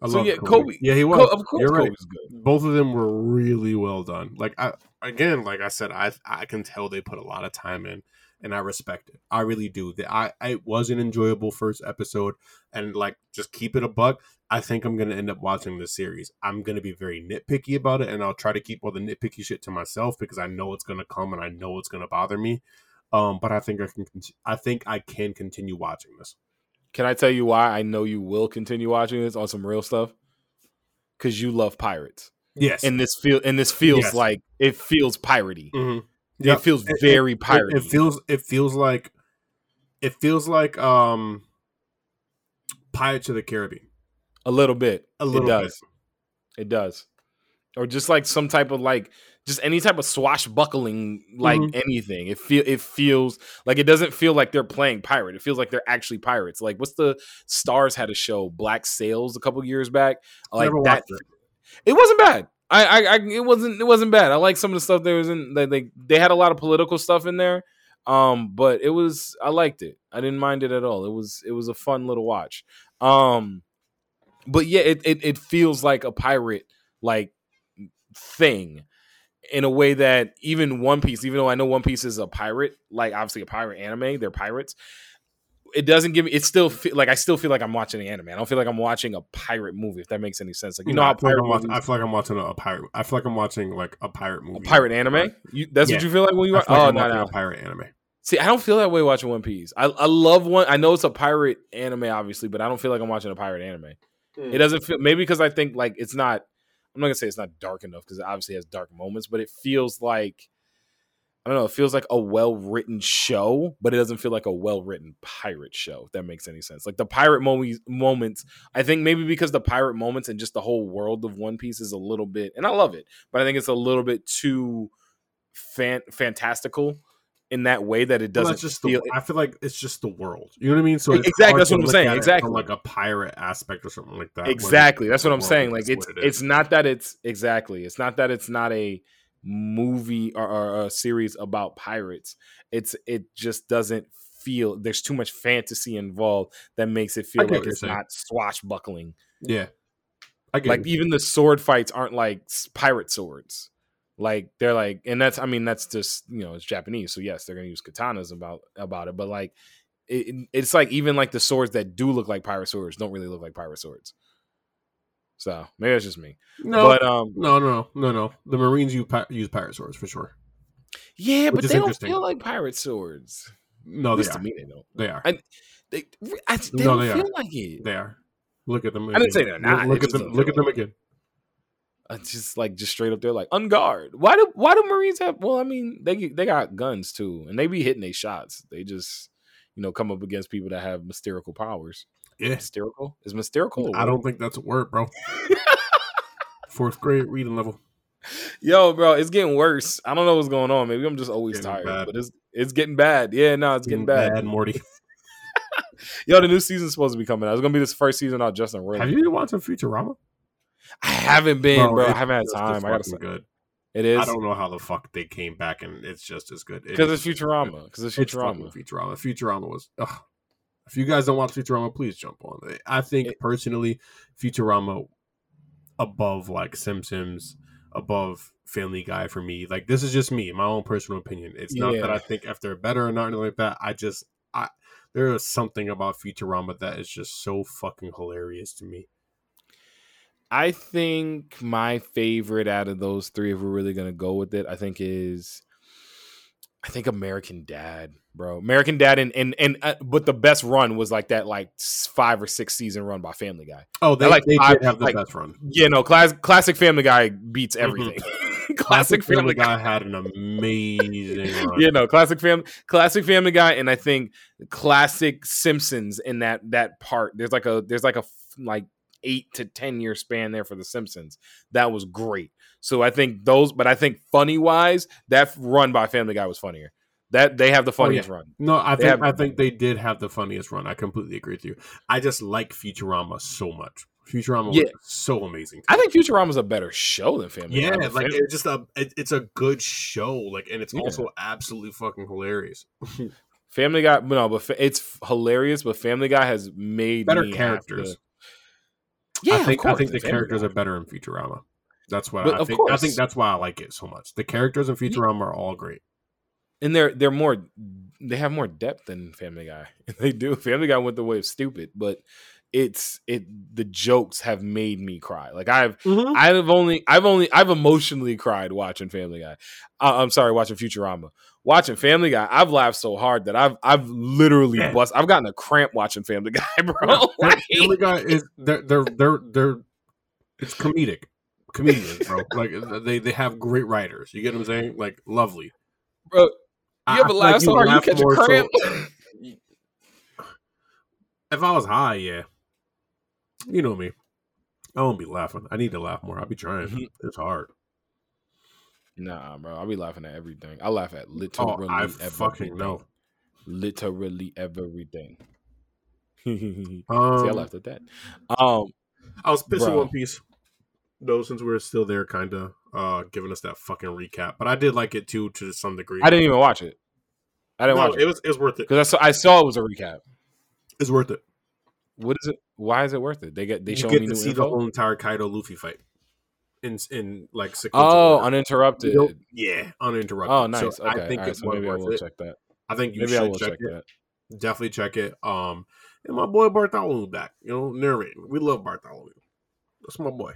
I So love yeah, Koby. Koby- Yeah, he was. Co- of course, You're right. Koby's good. Both of them were really well done. Like I again, like I said, I I can tell they put a lot of time in, and I respect it. I really do. That I, I it was an enjoyable first episode, and like just keep it a buck. I think I'm gonna end up watching the series. I'm gonna be very nitpicky about it, and I'll try to keep all the nitpicky shit to myself because I know it's gonna come and I know it's gonna bother me. Um, but I think I can. I think I can continue watching this. Can I tell you why I know you will continue watching this on some real stuff? Because you love pirates. Yes, and this feel and this feels Yes. like it feels piratey. Mhm. It feels It- very it, piratey. it feels it feels like it feels like um Pirates of the Caribbean. a little bit. A little it does. It does. Or just like some type of like just any type of swashbuckling like Mhm. anything. It feel it feels like it doesn't feel like they're playing pirate. It feels like they're actually pirates. Like what's the Starz had a show Black Sails a couple years back. Like that it. it wasn't bad. I, I, I, it wasn't, it wasn't bad. I like some of the stuff there was in. They, they, they had a lot of political stuff in there, um, but it was, I liked it. I didn't mind it at all. It was, it was a fun little watch. Um, but yeah, it, it, it feels like a pirate like thing in a way that even One Piece, even though I know One Piece is a pirate, like obviously a pirate anime, they're pirates. It doesn't give me. It still feel like I still feel like I'm watching the anime. I don't feel like I'm watching a pirate movie. If that makes any sense, like you know how I feel, like pirate I'm watching, I feel like I'm watching a, a pirate. I feel like I'm watching like a pirate movie. a pirate anime. You, that's Yeah. what you feel like when you I watch. feel like oh I'm no, no. a pirate anime. See, I don't feel that way watching One Piece. I, I love one. I know it's a pirate anime, obviously, but I don't feel like I'm watching a pirate anime. Hmm. It doesn't feel maybe because I think like it's not. I'm not gonna say it's not dark enough because it obviously has dark moments, but it feels like I don't know. It feels like a well written show, but it doesn't feel like a well written pirate show. If that makes any sense. Like the pirate movies moments, I think maybe because the pirate moments and just the whole world of One Piece is a little bit, and I love it, but I think it's a little bit too fan fantastical in that way that it doesn't that's just feel. the, I feel like it's just the world. You know what I mean? So exactly, that's what I'm saying, exactly. like a pirate aspect or something like that. exactly that's what i'm saying like it's it it's not that it's exactly it's not that it's not a movie or, or a series about pirates it's it just doesn't feel there's too much fantasy involved that makes it feel like it's saying. not swashbuckling Yeah, like even the sword fights aren't like pirate swords like they're like and that's i mean that's just you know it's japanese so yes they're gonna use katanas about about it but like it, it's like even like the swords that do look like pirate swords don't really look like pirate swords so maybe it's just me no, but um no, no, no, no, no. The Marines use, pi- use pirate swords for sure. yeah but Which they don't feel like pirate swords No, they are. me they don't They are. I- they, I, they No, don't they feel are. like it They are. Look at them. I didn't say again. they're not, Look, look at them. Look at them again. It's just like just straight up there, like on guard. Why do why do Marines have? Well, I mean, they they got guns too, and they be hitting their shots. They just you know come up against people that have mystical powers. Yeah, Mystical is mystical. I don't think that's a word, bro. [LAUGHS] Fourth grade reading level. Yo, bro, it's getting worse. I don't know what's going on. Maybe I'm just always Getting tired, bad. but it's it's getting bad. Yeah, no, it's getting, bad. Morty. [LAUGHS] Yo, the new season's supposed to be coming out. It's gonna be this first season out Justin Roiland. Have you been watching Futurama? I haven't been, bro. I haven't had time. I gotta say, good. it is I don't know how the fuck they came back and it's just as good. Because is it's just as good. Futurama. Because it's It's Futurama. Futurama. Futurama was. Ugh. If you guys don't watch Futurama, please jump on it. I think It- personally, Futurama above like Simpsons, above Family Guy for me. Like this is just me, my own personal opinion. It's not that I think if they're better or not anything like that. I just I there is something about Futurama that is just so fucking hilarious to me. I think my favorite out of those three, if we're really gonna go with it, I think is, I think American Dad, bro. American Dad, and and and uh, but the best run was like that, like five or six season run by Family Guy. Oh, they, like they five- did have the like- best run. Yeah, no, class, classic Family Guy beats Mhm. everything. [LAUGHS] classic Family Guy. had an amazing [LAUGHS] run. Yeah, no, classic family, classic Family Guy, and I think classic Simpsons in that that part. There's like a there's like a like eight to ten year span there for the Simpsons. That was great. So I think those, but I think funny wise, that run by Family Guy was funnier. That they have the Oh, yeah. funniest run. No, I They think I think they did have the funniest run. I completely agree with you. I just like Futurama so much. Futurama Yeah. was so amazing. I think Futurama's a better show than Family yeah, Guy. like it's just a it, it's a good show. Like, and it's Yeah. also absolutely fucking hilarious. [LAUGHS] Family Guy, no, but it's hilarious. But Family Guy has made Better characters. Yeah, I think course, I think the characters are better in Futurama. That's what But I think. I think that's why I like it so much. The characters in Futurama are all great. and they're they're more they have more depth than Family Guy. [LAUGHS] they do. Family Guy went the way of stupid, but it's it the jokes have made me cry. Like I've Mhm. I've only I've only I've emotionally cried watching Family Guy. Uh, I'm sorry, watching Futurama. Watching Family Guy, I've laughed so hard that I've I've literally Yeah. bust. I've gotten a cramp watching Family [LAUGHS] Guy, bro. Fam- Like- Family Guy is they're they're they're they're it's comedic, comedians, bro. like they they have great writers. You get what I'm saying? Like lovely. bro, you I- I ever laugh like so hard you catch a more so- cramp? [LAUGHS] if I was high, yeah. You know me. I won't be laughing. I need to laugh more. I'll be trying. Mhm. It's hard. Nah, bro, I'll be laughing at everything. I laugh at literally Oh, I everything. fucking know. Literally everything. [LAUGHS] See, I Um, laughed at that. Um, I was pissing. One Piece, though, since we are still there, kind of uh, giving us that fucking recap. But I did like it too, to some degree. I didn't even watch it. I didn't No, watch it it was it was worth it. because I saw I saw it was a recap. It's worth it. What is it? Why is it worth it? They get they you show get me to new see info. the whole entire Kaido Luffy fight in in like oh, order. uninterrupted. You know? yeah, uninterrupted. Oh, nice. So okay, I think right, it's so maybe I worth will it. check that. I think you Maybe I should check, check it. that. Definitely check it. Um, and my boy Bartholomew back. You know, narrating. We love Bartholomew. That's my boy.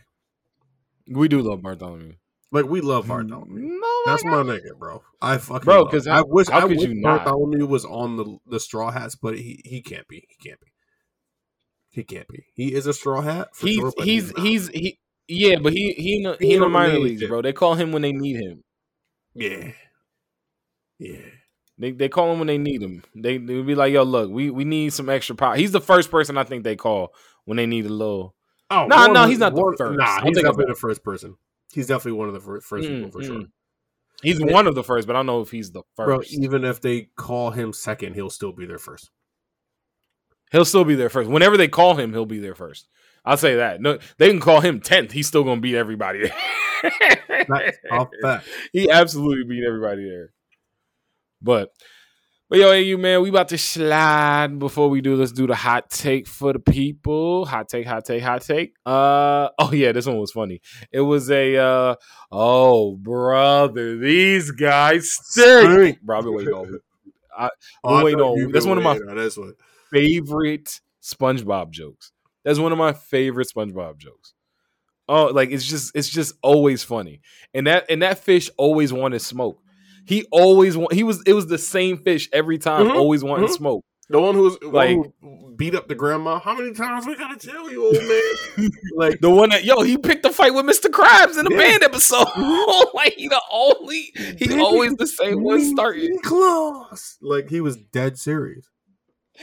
We do love Bartholomew. Like we love Bartholomew. No, That's my nigga, bro. I fucking Bro, because him. I wish how I could wish you not? Bartholomew was on the the straw hats, but he he can't be. He can't be. He can't be. He is a straw hat. For he's sure, but he's he's he. Yeah, but he he in the, He he in the minor leagues, bro. They call him when they need him. yeah, yeah. They they call him when they need him. They they be like, yo, look, we we need some extra power. He's the first person I think they call when they need a little. Oh Nah, no, nah, he's not the one- first. Nah, he's definitely the first person. He's definitely one of the first, first people Mm, for sure. mm. He's one of the first, but I don't know if he's the first. Bro, even if they call him second, he'll still be there first. He'll still be there first. Whenever they call him, he'll be there first. I'll say that. No, they can call him tenth. He's still gonna beat everybody. That's a fact. [LAUGHS] he absolutely beat everybody there. But but yo, hey, you man, we about to slide. Before we do, let's do the hot take for the people. Hot take, hot take, hot take. Uh oh yeah, this one was funny. It was a uh oh brother, these guys stink. Bro, I've been waiting all [LAUGHS] week. Oh, We're I waiting know on- that's one of my- on this one. Favorite SpongeBob jokes. That's one of my favorite SpongeBob jokes. Oh, like it's just it's just always funny. And that and that fish always wanted smoke. He always want he was it was the same fish every time, Mhm, always wanting mhm. smoke. The one who's like Like- who beat up the grandma. How many times we gotta tell you, old man? [LAUGHS] like The one that yo, he picked a fight with Mr. Krabs in the Yeah. band episode. [LAUGHS] like he the only he always the same one starting. claws. Like he was dead serious.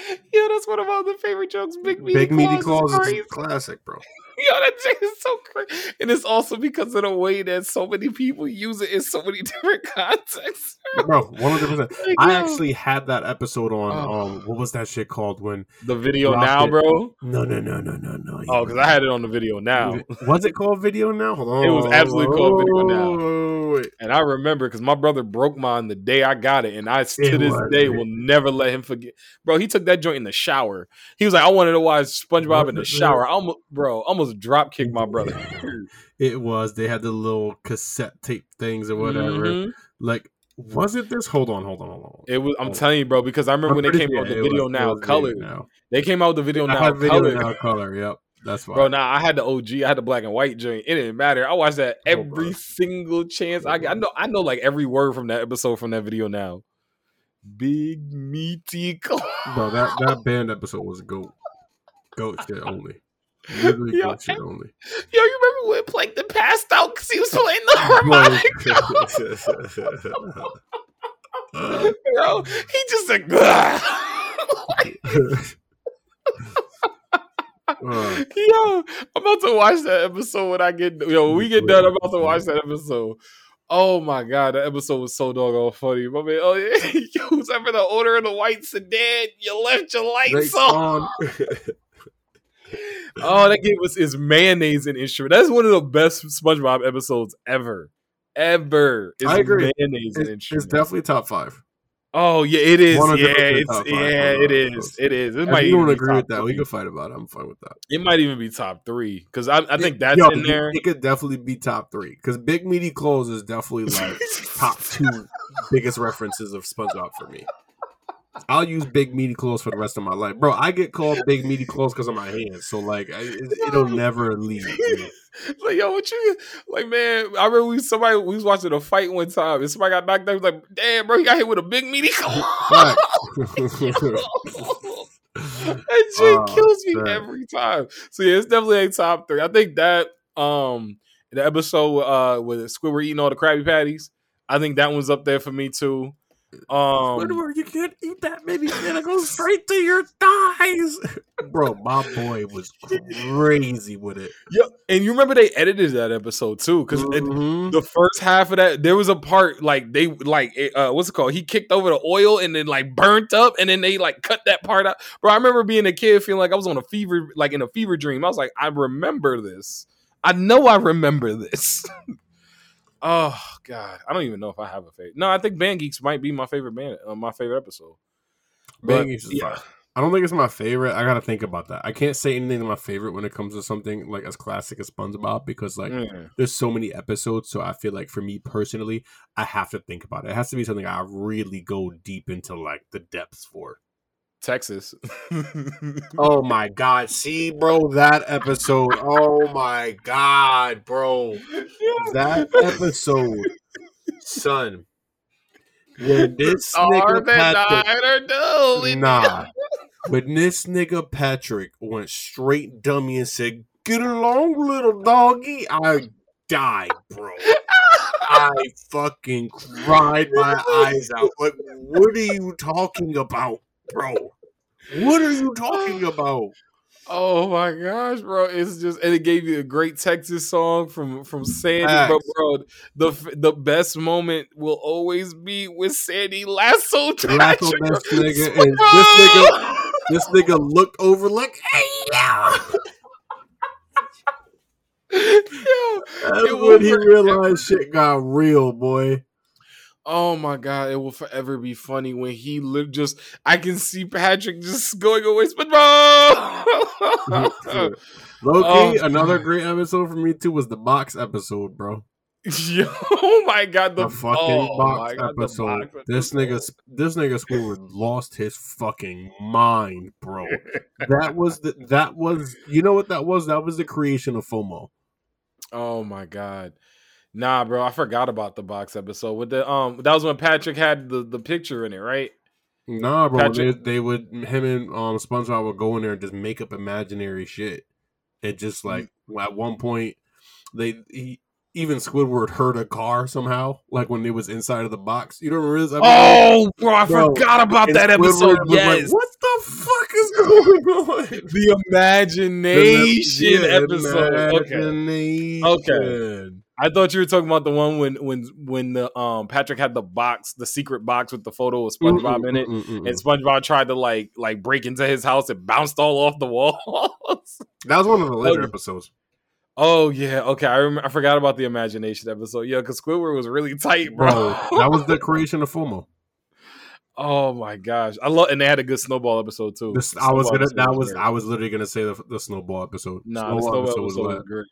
[LAUGHS] Yo, that's one of my other favorite jokes. Big meaty Big meaty claws, claws is classic, bro. [LAUGHS] Yo, that joke is so crazy. And it's also because of the way that so many people use it in so many [LAUGHS] different contexts. Bro, one hundred percent. [LAUGHS] Like, I actually had that episode on Oh. um what was that shit called when the video now, bro. No no no no no no. Oh, because I had it on the video now. Was it called video now? Hold on. It was absolutely called Video Now. Wait. And I remember because my brother broke mine the day I got it, and I to It this was, day man. will never let him forget. Bro, he took that joint in the shower. He was like, "I wanted to watch SpongeBob in the shower." I almost, bro, almost drop kicked my [LAUGHS] brother. It was. They had the little cassette tape things or whatever. Mhm. Like, was it this? Hold on, hold on, hold on. It was. I'm Oh. telling you, bro, because I remember I'm when they came sure out with the video was- now color. Now. They came out with the video I now had video color. now color. Yep, that's why. Bro, now I had the OG, I had the black and white joint. It didn't matter. I watched that Oh, every bro. single chance I Oh, got. I know, I know like every word from that episode from that video now. Big meaty claw. [LAUGHS] Bro, that that band episode was goat. Goat shit only. Yo, only. Yo, you remember when Plankton passed out because he was playing the [LAUGHS] harmonica? [LAUGHS] Bro, he just [LAUGHS] like, Uh, yo, I'm about to watch that episode when I get yo. When we get done, I'm about to watch that episode. Oh my god, that episode was so doggone funny. My man, oh yeah, yo, who's ever the owner of the white sedan? You left your lights Lights on. on. Oh, that gave us his mayonnaise and instrument. That's one of the best SpongeBob episodes ever, ever. Is I agree. Mayonnaise and It's, instrument. it's definitely top five. Oh yeah, it is. 100% Yeah, it's five yeah, it is. It is. It If might you don't agree with that, we three. can fight about it. I'm fine with that. It might even be top three because I, I think that's Yo, in there. It could definitely be top three because Big Meaty Claws is definitely like top two [LAUGHS] biggest references of SpongeBob for me. I'll use big meaty claws for the rest of my life, bro. I get called big meaty claws because of my hands, so like I, it, it'll [LAUGHS] never leave. [LAUGHS] like yo, what you like, man? I remember we somebody we was watching a fight one time, and somebody got knocked was like, "Damn, bro, he got hit with a big meaty." [LAUGHS] Right. that shit Oh, kills me every time. So yeah, it's definitely a top three. I think that um the episode uh with Squidward eating all the Krabby Patties, I think that one's up there for me too. Um Squidward, you can't eat that many. And It'll go straight to your thighs. Bro, my boy was crazy with it. yeah, and you remember they edited that episode too because Mhm. the first half of that there was a part like they like uh what's it called he kicked over the oil and then like burnt up and then they like cut that part out bro i remember being a kid feeling like i was on a fever like in a fever dream i was like i remember this i know i remember this [LAUGHS] oh god i don't even know if i have a favorite no i think band geeks might be my favorite band uh, my favorite episode But, Geeks is yeah. fire. I don't think it's my favorite. I gotta think about that. I can't say anything to my favorite when it comes to something like as classic as SpongeBob because like Mm. there's so many episodes. So I feel like for me personally, I have to think about it. It has to be something I really go deep into like the depths for. Texas [LAUGHS] Oh my god! See, bro, that episode. Oh my god, bro, that episode, son. When [LAUGHS] this nigga Patrick, died or no? nah, when this nigga Patrick went straight dummy and said, "Get along, little doggy," I died, bro. I fucking cried my [LAUGHS] eyes out. Like, what are you talking about, bro? What are you talking about? Oh my gosh, bro! It's just and it gave you a great Texas song from from Sandy. Facts. bro the the best moment will always be with Sandy Lasso. Lasso this nigga, and this nigga, this nigga looked over like, hey, yeah. [LAUGHS] Yo, That's It when he realized shit got real, boy. Oh my god, it will forever be funny when he li- just I can see Patrick just going away, [LAUGHS] SpongeBob. Loki, Oh. another great episode for me too was the box episode, bro. [LAUGHS] Yo, oh my god, the, The, fucking oh box God, the episode. box This nigga, this nigga Squidward lost his fucking mind, bro. that was the that was you know what that was? That was the creation of FOMO. Oh my god. Nah, bro, I forgot about the box episode. With the um that was when Patrick had the, the picture in it, right? Nah, bro. They, they would him and um SpongeBob would go in there and just make up imaginary shit. It just like Mm. at one point they he, even Squidward heard a car somehow, like when it was inside of the box. You don't remember this? episode? Oh, bro, I Bro, forgot about And that Squidward episode. was like, Yes. what the fuck is going on? the imagination Yeah, episode. Okay. Imagination. I thought you were talking about the one when when when the um Patrick had the box, the secret box with the photo of SpongeBob in it. Mm, mm, mm, mm. And SpongeBob tried to like like break into his house and bounced all off the walls. [LAUGHS] That was one of the later Okay. episodes. oh yeah, okay. I rem- I forgot about the imagination episode. Yeah, because Squidward was really tight, bro. Bro, that was the creation of FOMO. [LAUGHS] Oh my gosh, I love, and they had a good snowball episode too. This, The I was gonna. episode That was. great. I was literally gonna say the, the snowball episode. nah, the snowball episode, was was, great.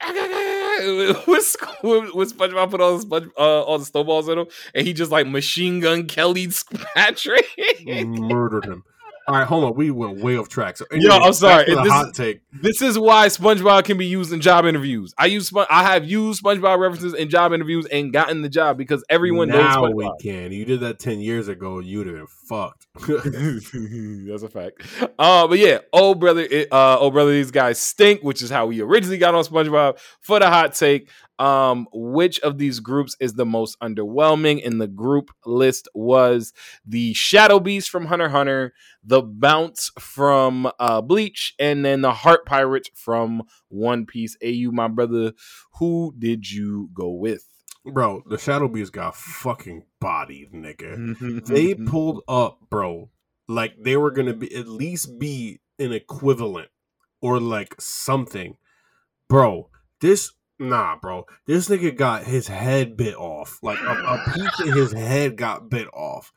With [LAUGHS] with SpongeBob put all the sponge, uh, all the snowballs in him, and he just like machine gun Kelly Patrick. murdered him. All right, hold on. We went way off track. So, Yo, I'm sorry. This- hot take. This is why SpongeBob can be used in job interviews. I use Spon- I have used SpongeBob references in job interviews and gotten the job because everyone now knows we can. You did that ten years ago. You'd have been fucked. [LAUGHS] [LAUGHS] That's a fact. Uh, but yeah, oh brother, it, uh, oh brother, these guys stink, which is how we originally got on SpongeBob. For the hot take, um, which of these groups is the most underwhelming? And the group list was the Shadow Beast from Hunter Hunter, the Bounts from uh, Bleach, and then the Heart Pirates from One Piece. AU, my brother, who did you go with? bro, the Shadow Beast got fucking bodied, nigga. [LAUGHS] they pulled up, bro, like they were gonna be at least be an equivalent or like something, bro. This nah, bro. This nigga got his head bit off. Like a, a piece of his head got bit off.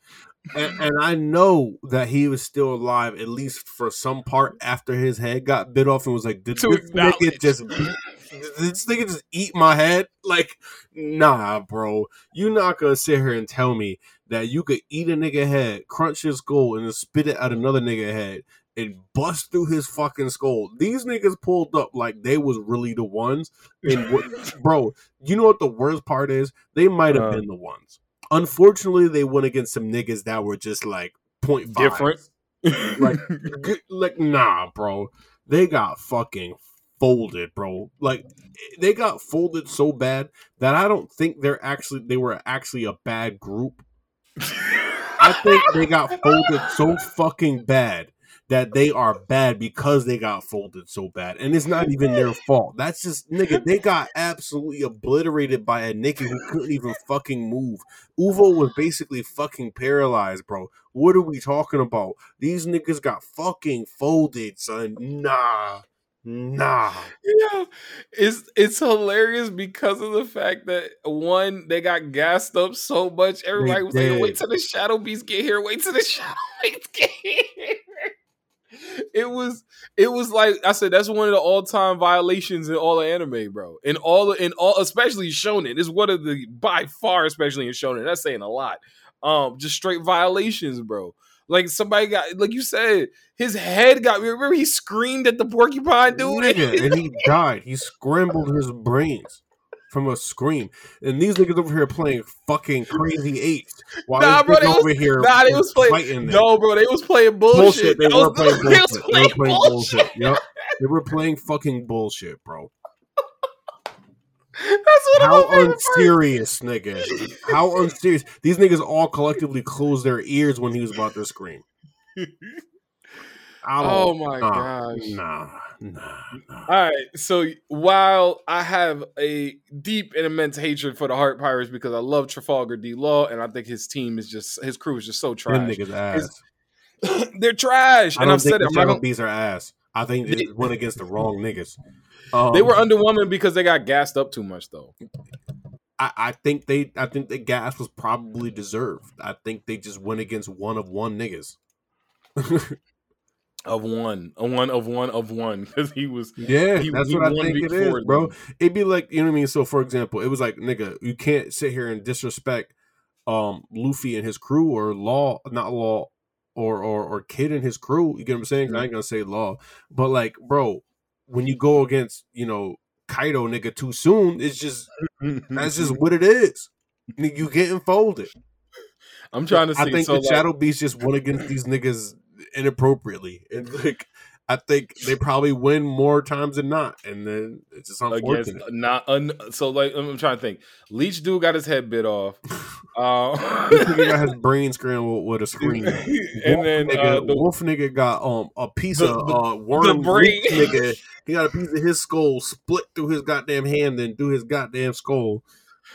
And, and I know that he was still alive, at least for some part after his head got bit off, and was like, "Did To this nigga just beat this nigga just eat my head? Like, nah, bro. You not gonna sit here and tell me that you could eat a nigga head, crunch his skull, and then spit it at another nigga head and bust through his fucking skull. These niggas pulled up like they was really the ones. And [LAUGHS] what, bro, you know what the worst part is? They might have Uh. been the ones. Unfortunately, they went against some niggas that were just like point Different. Like, [LAUGHS] like nah, bro. They got fucking folded, bro. Like they got folded so bad that I don't think they're actually they were actually a bad group. [LAUGHS] I think they got folded so fucking bad that they are bad because they got folded so bad. And it's not even their fault. That's just nigga, they got absolutely obliterated by a nigga who couldn't even fucking move. Uvo was basically fucking paralyzed, bro. What are we talking about? These niggas got fucking folded, son. Nah. Nah. Yeah, it's it's hilarious because of the fact that one they got gassed up so much. Everybody was saying, "Wait till the Shadow Beast get here! Wait till the [LAUGHS] Shadow Beast get here!" It was it was like I said. That's one of the all time violations in all the anime, bro. In all in all, especially Shonen, is one of the by far, especially in Shonen. That's saying a lot. Um, just straight violations, bro. Like somebody got, like you said, his head got. Remember he screamed at the porcupine dude. And he [LAUGHS] died. He scrambled his brains from a scream. And these niggas over here playing fucking crazy eights while Nah, bro, they was- over here nah, they was playing- No, bro, they was playing bullshit. bullshit. They That were was- playing [LAUGHS] they was bullshit. They were playing bullshit. bullshit. Yep. They were playing fucking bullshit, bro. [LAUGHS] That's what How I'm unserious, nigga. How unserious. These niggas all collectively closed their ears when he was about to scream. [LAUGHS] Oh my nah, gosh. Nah, nah, nah. All right, so while I have a deep and immense hatred for the Heart Pirates because I love Trafalgar D. Law and I think his team is just his crew is just so trash. [LAUGHS] They're trash, I and I've said it. the I'm not Shadow gonna- Bees are ass. I think they went against the wrong niggas. Um, [LAUGHS] They were underwhelming because they got gassed up too much, though. I, I think they. I think the gas was probably deserved. I think they just went against one of one niggas. [LAUGHS] Of one, a one of one of one, because he was. Yeah, He- that's he what I think it is, bro. them. It'd be like you know what I mean. So, for example, it was like nigga, you can't sit here and disrespect um Luffy and his crew, or Law, not Law, or or or Kid and his crew. You get what I'm saying? 'Cause I ain't gonna say Law, but like, bro, when you go against you know Kaido, nigga, too soon, it's just [LAUGHS] that's just what it is. You getting folded. I'm trying to see. I think so the like- Shadow Beast just went against these niggas inappropriately, [LAUGHS] and like I think they probably win more times than not, and then it's just against unfortunate. not un, so like I'm trying to think. Leech dude got his head bit off. Uh, This nigga got his brain scrambled with a screen. [LAUGHS] and Wolf then nigga, uh, the, Wolf nigga got um a piece the- of the- uh worm brain. brain nigga. He got a piece of his skull split through his goddamn hand and through his goddamn skull.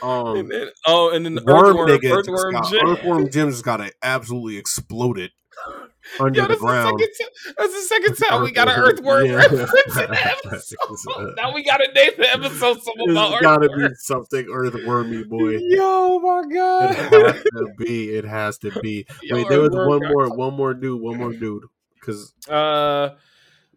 Um, and then oh, and then the worm earthworm, nigga earthworm got, Jim. earthworm Jim just got absolutely exploded [LAUGHS] under Yo, the the, ground. second time, that's the second time we got an earthworm Yeah. reference in [LAUGHS] the episode. now we got to name the episode something about It's gotta earthworm. be something earthwormy, boy. Yo, my god! It has to be. It has to be. Yo, Wait, there was one got more, one more dude, one more dude. Because Uh,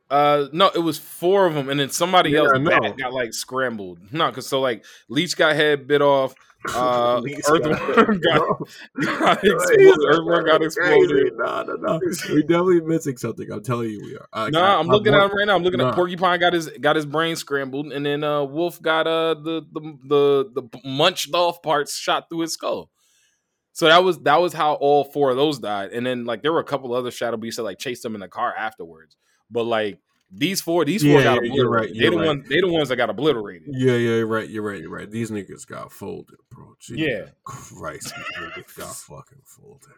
uh, no, it was four of them, and then somebody Yeah, else I know. bat got like scrambled. No, because so like Leech got head bit off. Uh, [LAUGHS] Earthworm got, [LAUGHS] got [LAUGHS] exploded. Earthworm got exploded. No, no, no. We definitely missing something. I'm telling you, we are. I, No, I'm looking at him right now. I'm looking Nah. at Porcupine got his got his brain scrambled, and then uh Wolf got uh the the the the munched off parts shot through his skull. So that was that was how all four of those died, and then like there were a couple other shadow beasts that like chased them in the car afterwards. But like these four, these four Yeah, got yeah, you're right, you're they the right. ones they the ones that got obliterated. Yeah, yeah, you're right. You're right. You're right. These niggas got folded, bro. Jesus Yeah. Christ, niggas got [LAUGHS] fucking folded.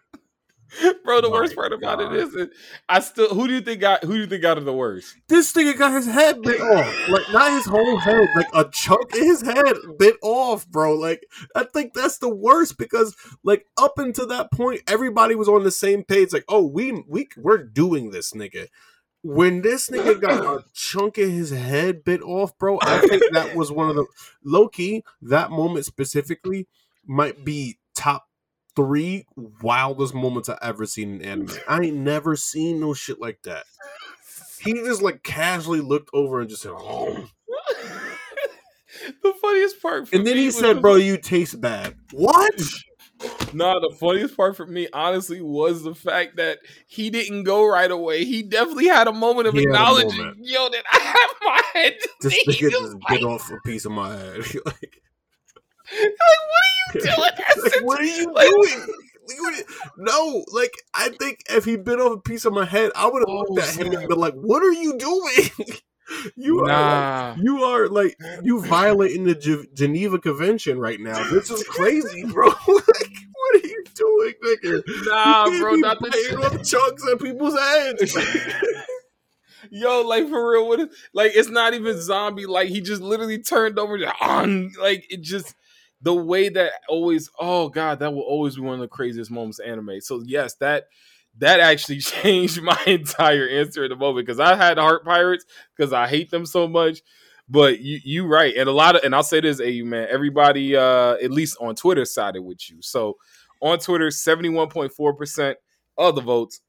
Bro, the My worst part about God. it is I still who do you think got who do you think got it the worst? This nigga got his head bit off. Like, not his whole head, like a chunk of his head bit off, bro. Like, I think that's the worst because, like, up until that point, everybody was on the same page. Like, oh, we we we're doing this, nigga. When this nigga got a [LAUGHS] chunk of his head bit off, bro, I think that was one of the Loki. That moment specifically might be top three wildest moments I ever seen in anime. I ain't never seen no shit like that he just like casually looked over and just said, oh. [LAUGHS] the funniest part. For And then he said, "Bro, you taste bad." What? Nah, the funniest part for me, honestly, was the fact that he didn't go right away. He definitely had a moment of He acknowledging, moment. yo, that I have my [LAUGHS] head. This He nigga just just like, bit off a piece of my head. [LAUGHS] like, [LAUGHS] like, what are you doing? Like, what are you like- doing? Like, what are- No, like I think if he bit off a piece of my head, I would have Oh, looked at him and been like, "What are you doing? You are like, you are like you violating the Ge- Geneva Convention right now. This is crazy, [LAUGHS] bro. [LAUGHS] like, what are you doing, nigga? Nah, You bro, not the biting off chunks at people's heads. [LAUGHS] Yo, like for real, what is like it's not even zombie, like he just literally turned over to on like it just the way that always oh god, that will always be one of the craziest moments of anime. So yes, that that actually [LAUGHS] changed my entire answer at the moment because I had heart pirates because I hate them so much. But you you right, and a lot of and I'll say this, AU man, everybody uh at least on Twitter sided with you. So on Twitter, 71.4% of the votes,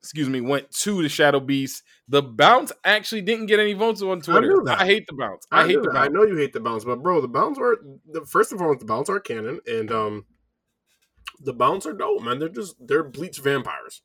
excuse me, went to the Shadow Beast. The Bounts actually didn't get any votes on Twitter. that. I hate the Bounts. I, hate the that. I know you hate the Bounts, but bro, the Bounts are the first and foremost, the Bounts are canon, and um, the Bounts are dope, man. They're just they're bleach vampires.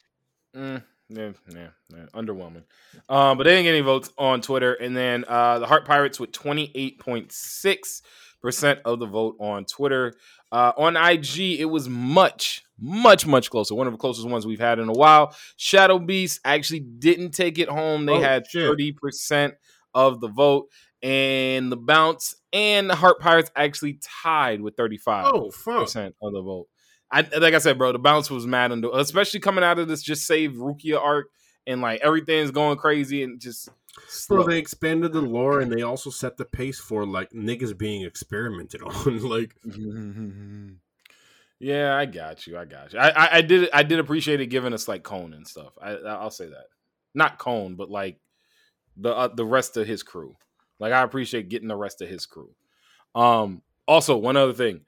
Mm, yeah, yeah, yeah, underwhelming. Um, but they didn't get any votes on Twitter. And then uh, the Heart Pirates with 28.6% of the vote on Twitter. Uh, on IG, it was much, much, much closer. One of the closest ones we've had in a while. Shadow Beast actually didn't take it home. They Oh, had 30% of the vote. And the Bounts and the Heart Pirates actually tied with 35 Oh fuck! percent of the vote. I like I said, bro, the Bounts was mad under, especially coming out of this just save Rukia arc and like everything's going crazy and just Bro, they expanded the lore and they also set the pace for like niggas being experimented [LAUGHS] on. like, [LAUGHS] yeah, I got you. I got you. I, I, I did I did appreciate it giving us like Kon and stuff. I I'll say that. Not Kon, but like the uh, the rest of his crew. Like I appreciate getting the rest of his crew. Um also one other thing.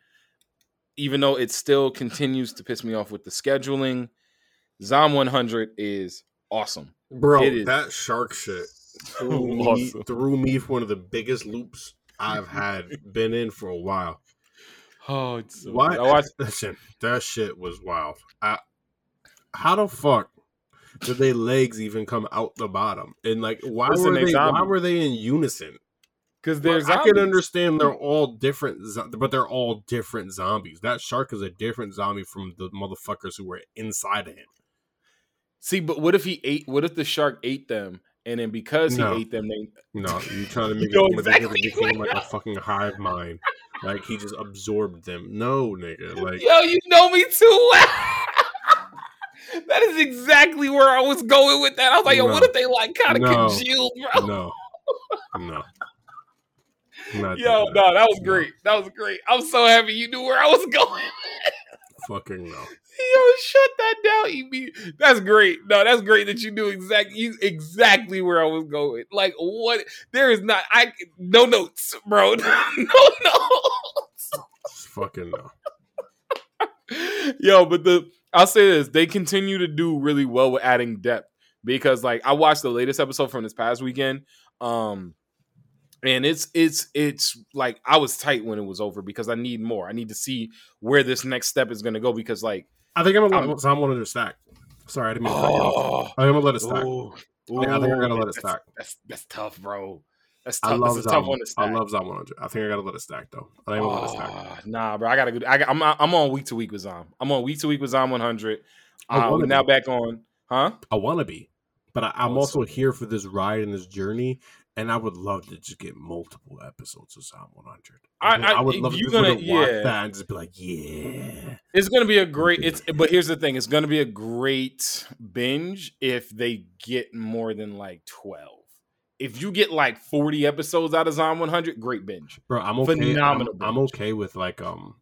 Even though it still continues to piss me off with the scheduling, Zom 100 is awesome. bro, It is. that shark shit threw [LAUGHS] me, Awesome. threw me for one of the biggest loops I've had been in for a while. [LAUGHS] Oh, it's so Why? good. I watched [LAUGHS] Listen, that shit was wild. I, how the fuck did they legs even come out the bottom? And like, why Listen, were they they? Why were they in unison? Because there's I can understand they're all different, but they're all different zombies. That shark is a different zombie from the motherfuckers who were inside of him. See, but what if he ate? What if the shark ate them, and then because he No. ate them, they No, you trying to [LAUGHS] make know it exactly became like a fucking hive mind, like he just absorbed them. No, nigga, like Yo, you know me too well. [LAUGHS] that is exactly where I was going with that. I was like, yo, what if they like kind of No. congealed, bro? no, no. Not Yo, no, that was No. great. That was great. I'm so happy you knew where I was [LAUGHS] going. Fucking no. Yo, shut that down, EB. That's great. No, that's great that you knew exactly you exactly where I was going. Like what? There is not. I no notes, bro. [LAUGHS] no notes. Fucking no. [LAUGHS] Yo, but the I'll say this: they continue to do really well with adding depth because, like, I watched the latest episode from this past weekend, um, and it's it's it's like I was tight when it was over because I need more. I need to see where this next step is going to go because, like, I think I'm gonna I'm- let I'm gonna stack. Sorry, I didn't mean to cut you off. oh, I think I'm gonna let it stack. ooh, I think I gotta let it that's- stack. That's that's tough, bro. That's I tough. love That's a tough one to stack. I love Zom 100. I think I gotta let it stack though. I think I'm gonna let it stack. Ah, nah, bro. I gotta. go- I got, I'm I'm on week to week with Zom. I'm on week to week with Zom 100. I Uh, we're now be. back on, huh? I want to be, but I, I'm Oh, also here for this ride and this journey, and I would love to just get multiple episodes of Zom 100. I- would- I- would love to you just wanna gonna- watch yeah. that and just be like, yeah. It's gonna be a great. It's but here's the thing. It's gonna be a great binge if they get more than like twelve. If you get like forty episodes out of Zom 100, great binge. Bro, I'm okay. Phenomenal I'm, I'm okay with like um,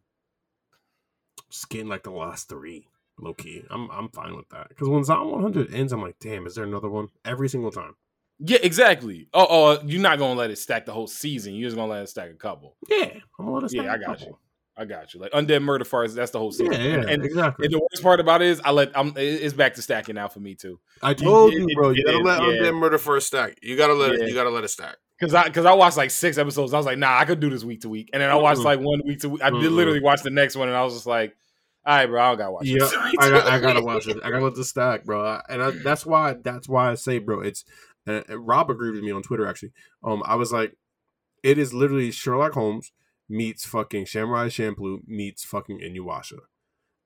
just getting like the last three. Low key, I'm I'm fine with that because when Zom 100 ends, I'm like, damn, is there another one? Every single time. Yeah, exactly. Oh, oh, you're not gonna let it stack the whole season. You're just gonna let it stack a couple. Yeah, I'm gonna let it Yeah, I got you. I got you. Like undead murder farce, that's the whole season. Yeah, yeah, and, exactly. and the worst part about it is, I let I'm it's back to stacking now for me too. I told you, it- bro. it You gotta is, let yeah. Undead Murder Farce stack. You gotta let it. You gotta let it stack. Cause I cause I watched like six episodes. I was like, nah, I could do this week to week. And then I watched like one week to week. I did literally watch the next one and I was just like, all right, bro, I don't gotta watch Yeah, this. [LAUGHS] I, got, I gotta watch it. I gotta let the stack, bro. And I, that's why that's why I say, bro, it's. And Rob agreed with me on Twitter actually. Um, I was like, it is literally Sherlock Holmes meets fucking Samurai Champloo meets fucking Inuyasha,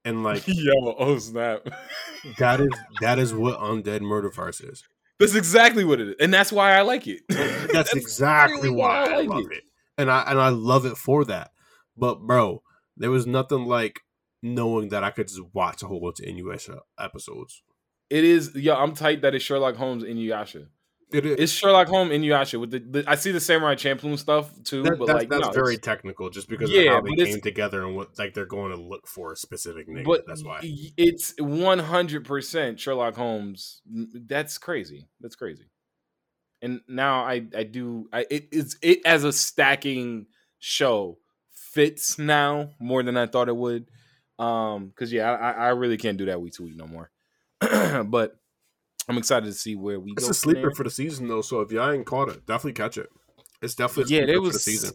and [LAUGHS] like Yo, oh snap. that is [LAUGHS] that is what Undead Murder Farce is. That's exactly what it is. And that's why I like it. [LAUGHS] That's, exactly really why I like love it. and I and I love it for that. But bro, there was nothing like knowing that I could just watch a whole bunch of Inuyasha episodes. It is, yo, I'm tight that it's Sherlock Holmes Inuyasha. It is. It's Sherlock Holmes Inuyasha with the, the I see the Samurai Champloo stuff too, That- but that's like that's no, very technical, just because Yeah, of how they came together and what like they're going to look for a specific name. but that's why. it's 100% Sherlock Holmes. That's crazy. That's crazy. And now I I do I it is it as a stacking show fits now more than I thought it would. Um, because yeah, I, I really can't do that week to week no more. [CLEARS THROAT] but I'm excited to see where we It's go. a sleeper there. for the season though, so if y'all ain't caught it, definitely catch it. It's definitely yeah, there for the was season.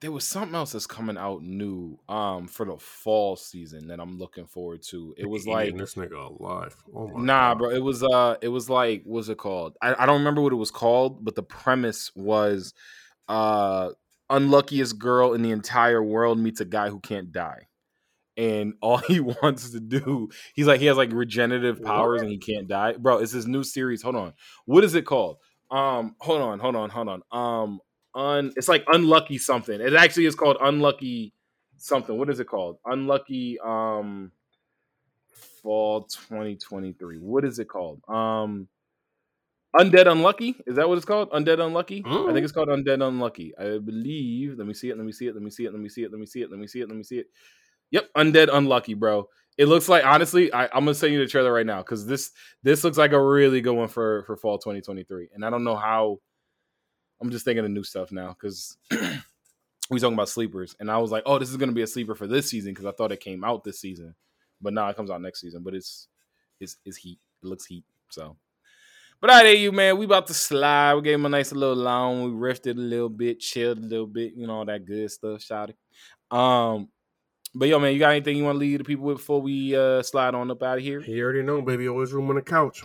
there was something else that's coming out new um for the fall season that I'm looking forward to. It was like this nigga alive. Oh my Nah, God. bro. It was uh it was like what's it called? I, I don't remember what it was called, but the premise was uh unluckiest girl in the entire world meets a guy who can't die. And [LAUGHS] all he wants to do, he's like he has like regenerative powers and he can't die. Bro, it's this new series. Hold on. What is it called? Um, hold on, hold on, hold on. Um un it's like unlucky something. It actually is called unlucky something. What is it called? Unlucky um fall 2023. What is it called? Um Undead Unlucky? Is that what it's called? Undead Unlucky? I Mm. think it's called Undead Unlucky. I believe. Let me see it. Let me see it. Let me see it. Let me see it. Let me see it. Let me see it. Let me see it. Yep, Undead Unlucky, bro. It looks like honestly, I, I'm gonna send you the trailer right now because this this looks like a really good one for for fall 2023. And I don't know how. I'm just thinking of new stuff now because [CLEARS THROAT] we talking about sleepers, and I was like, oh, this is gonna be a sleeper for this season because I thought it came out this season, but now it comes out next season. But it's it's it's heat. It looks heat. So, but I right, you man, we about to slide. We gave him a nice little long. We riffed a little bit, chilled a little bit, you know all that good stuff. Shot it. Um, but yo, man, you got anything you want to leave the people with before we uh slide on up out of here? You already know, baby. Always room on the couch.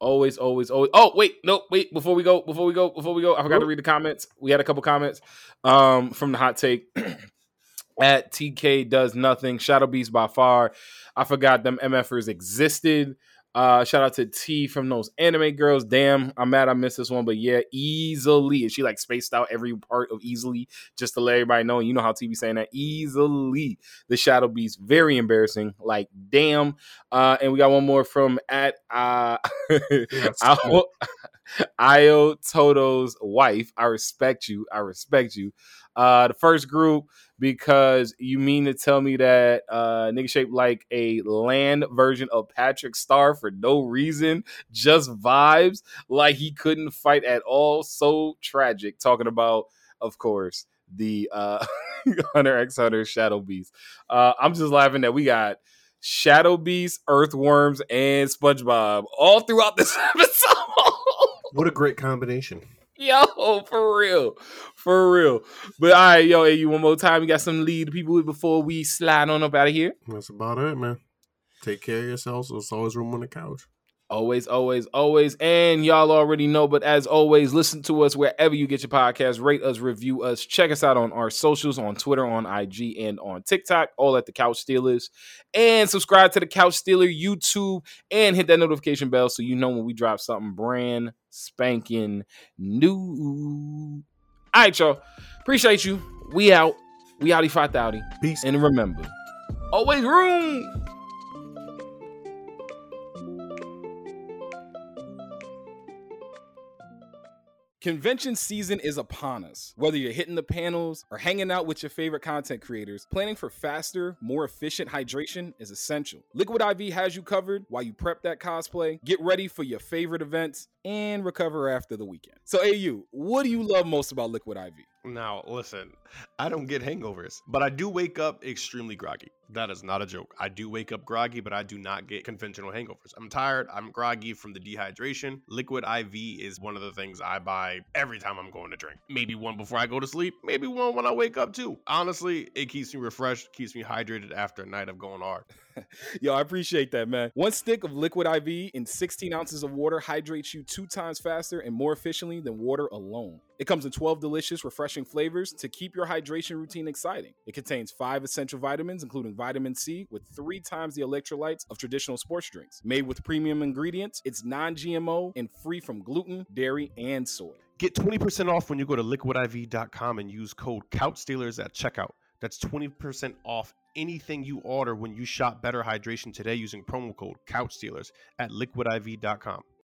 Always, always, always. Oh, wait, no, wait. Before we go, before we go, before we go, I forgot to read the comments. We had a couple comments um from the hot take [CLEARS THROAT] at TK does nothing. Shadow Beast by far. I forgot them MFers existed. Uh, shout out to T from those anime girls. Damn, I'm mad I missed this one, but yeah, easily. And she like spaced out every part of easily just to let everybody know. You know how TV saying that easily. The Shadow Beast, very embarrassing. Like, damn. Uh, and we got one more from at uh. [LAUGHS] Io, Toto's wife. I respect you. I respect you. Uh, the first group because you mean to tell me that uh nigga shaped like a land version of Patrick Star for no reason, just vibes, like he couldn't fight at all. So tragic. Talking about, of course, the uh [LAUGHS] Hunter X Hunter Shadow Beast. Uh, I'm just laughing that we got Shadow Beast, Earthworms, and SpongeBob all throughout this [LAUGHS] episode. What a great combination. yo, [LAUGHS] for real, for real. But all right, yo, hey, you one more time. You got some lead people before we slide on up out of here. That's about it, man. Take care of yourselves. There's always room on the couch. Always, always, always. And y'all already know, but as always, listen to us wherever you get your podcast. Rate us, review us. Check us out on our socials on Twitter, on IG, and on TikTok, all at the Couch Stealers. And subscribe to the Couch Stealer YouTube and hit that notification bell so you know when we drop something brand spanking new. All right, y'all. Appreciate you. We out. We outie five outie. Peace. And remember, always room. Convention season is upon us. Whether you're hitting the panels or hanging out with your favorite content creators, planning for faster, more efficient hydration is essential. Liquid IV has you covered while you prep that cosplay, get ready for your favorite events, and recover after the weekend. So, AU, what do you love most about Liquid IV? Now, listen, I don't get hangovers, but I do wake up extremely groggy. That is not a joke. I do wake up groggy, but I do not get conventional hangovers. I'm tired. I'm groggy from the dehydration. Liquid IV is one of the things I buy every time I'm going to drink. Maybe one before I go to sleep, maybe one when I wake up too. Honestly, it keeps me refreshed, keeps me hydrated after a night of going hard. [LAUGHS] [LAUGHS] Yo, I appreciate that, man. One stick of liquid IV in 16 ounces of water hydrates you two times faster and more efficiently than water alone. It comes in 12 delicious, refreshing flavors to keep your hydration routine exciting. It contains five essential vitamins, including vitamin C, with three times the electrolytes of traditional sports drinks. Made with premium ingredients, it's non GMO and free from gluten, dairy, and soy. Get 20% off when you go to liquidiv.com and use code CouchStealers at checkout. That's 20% off anything you order when you shop Better Hydration today using promo code CouchStealers at liquidiv.com.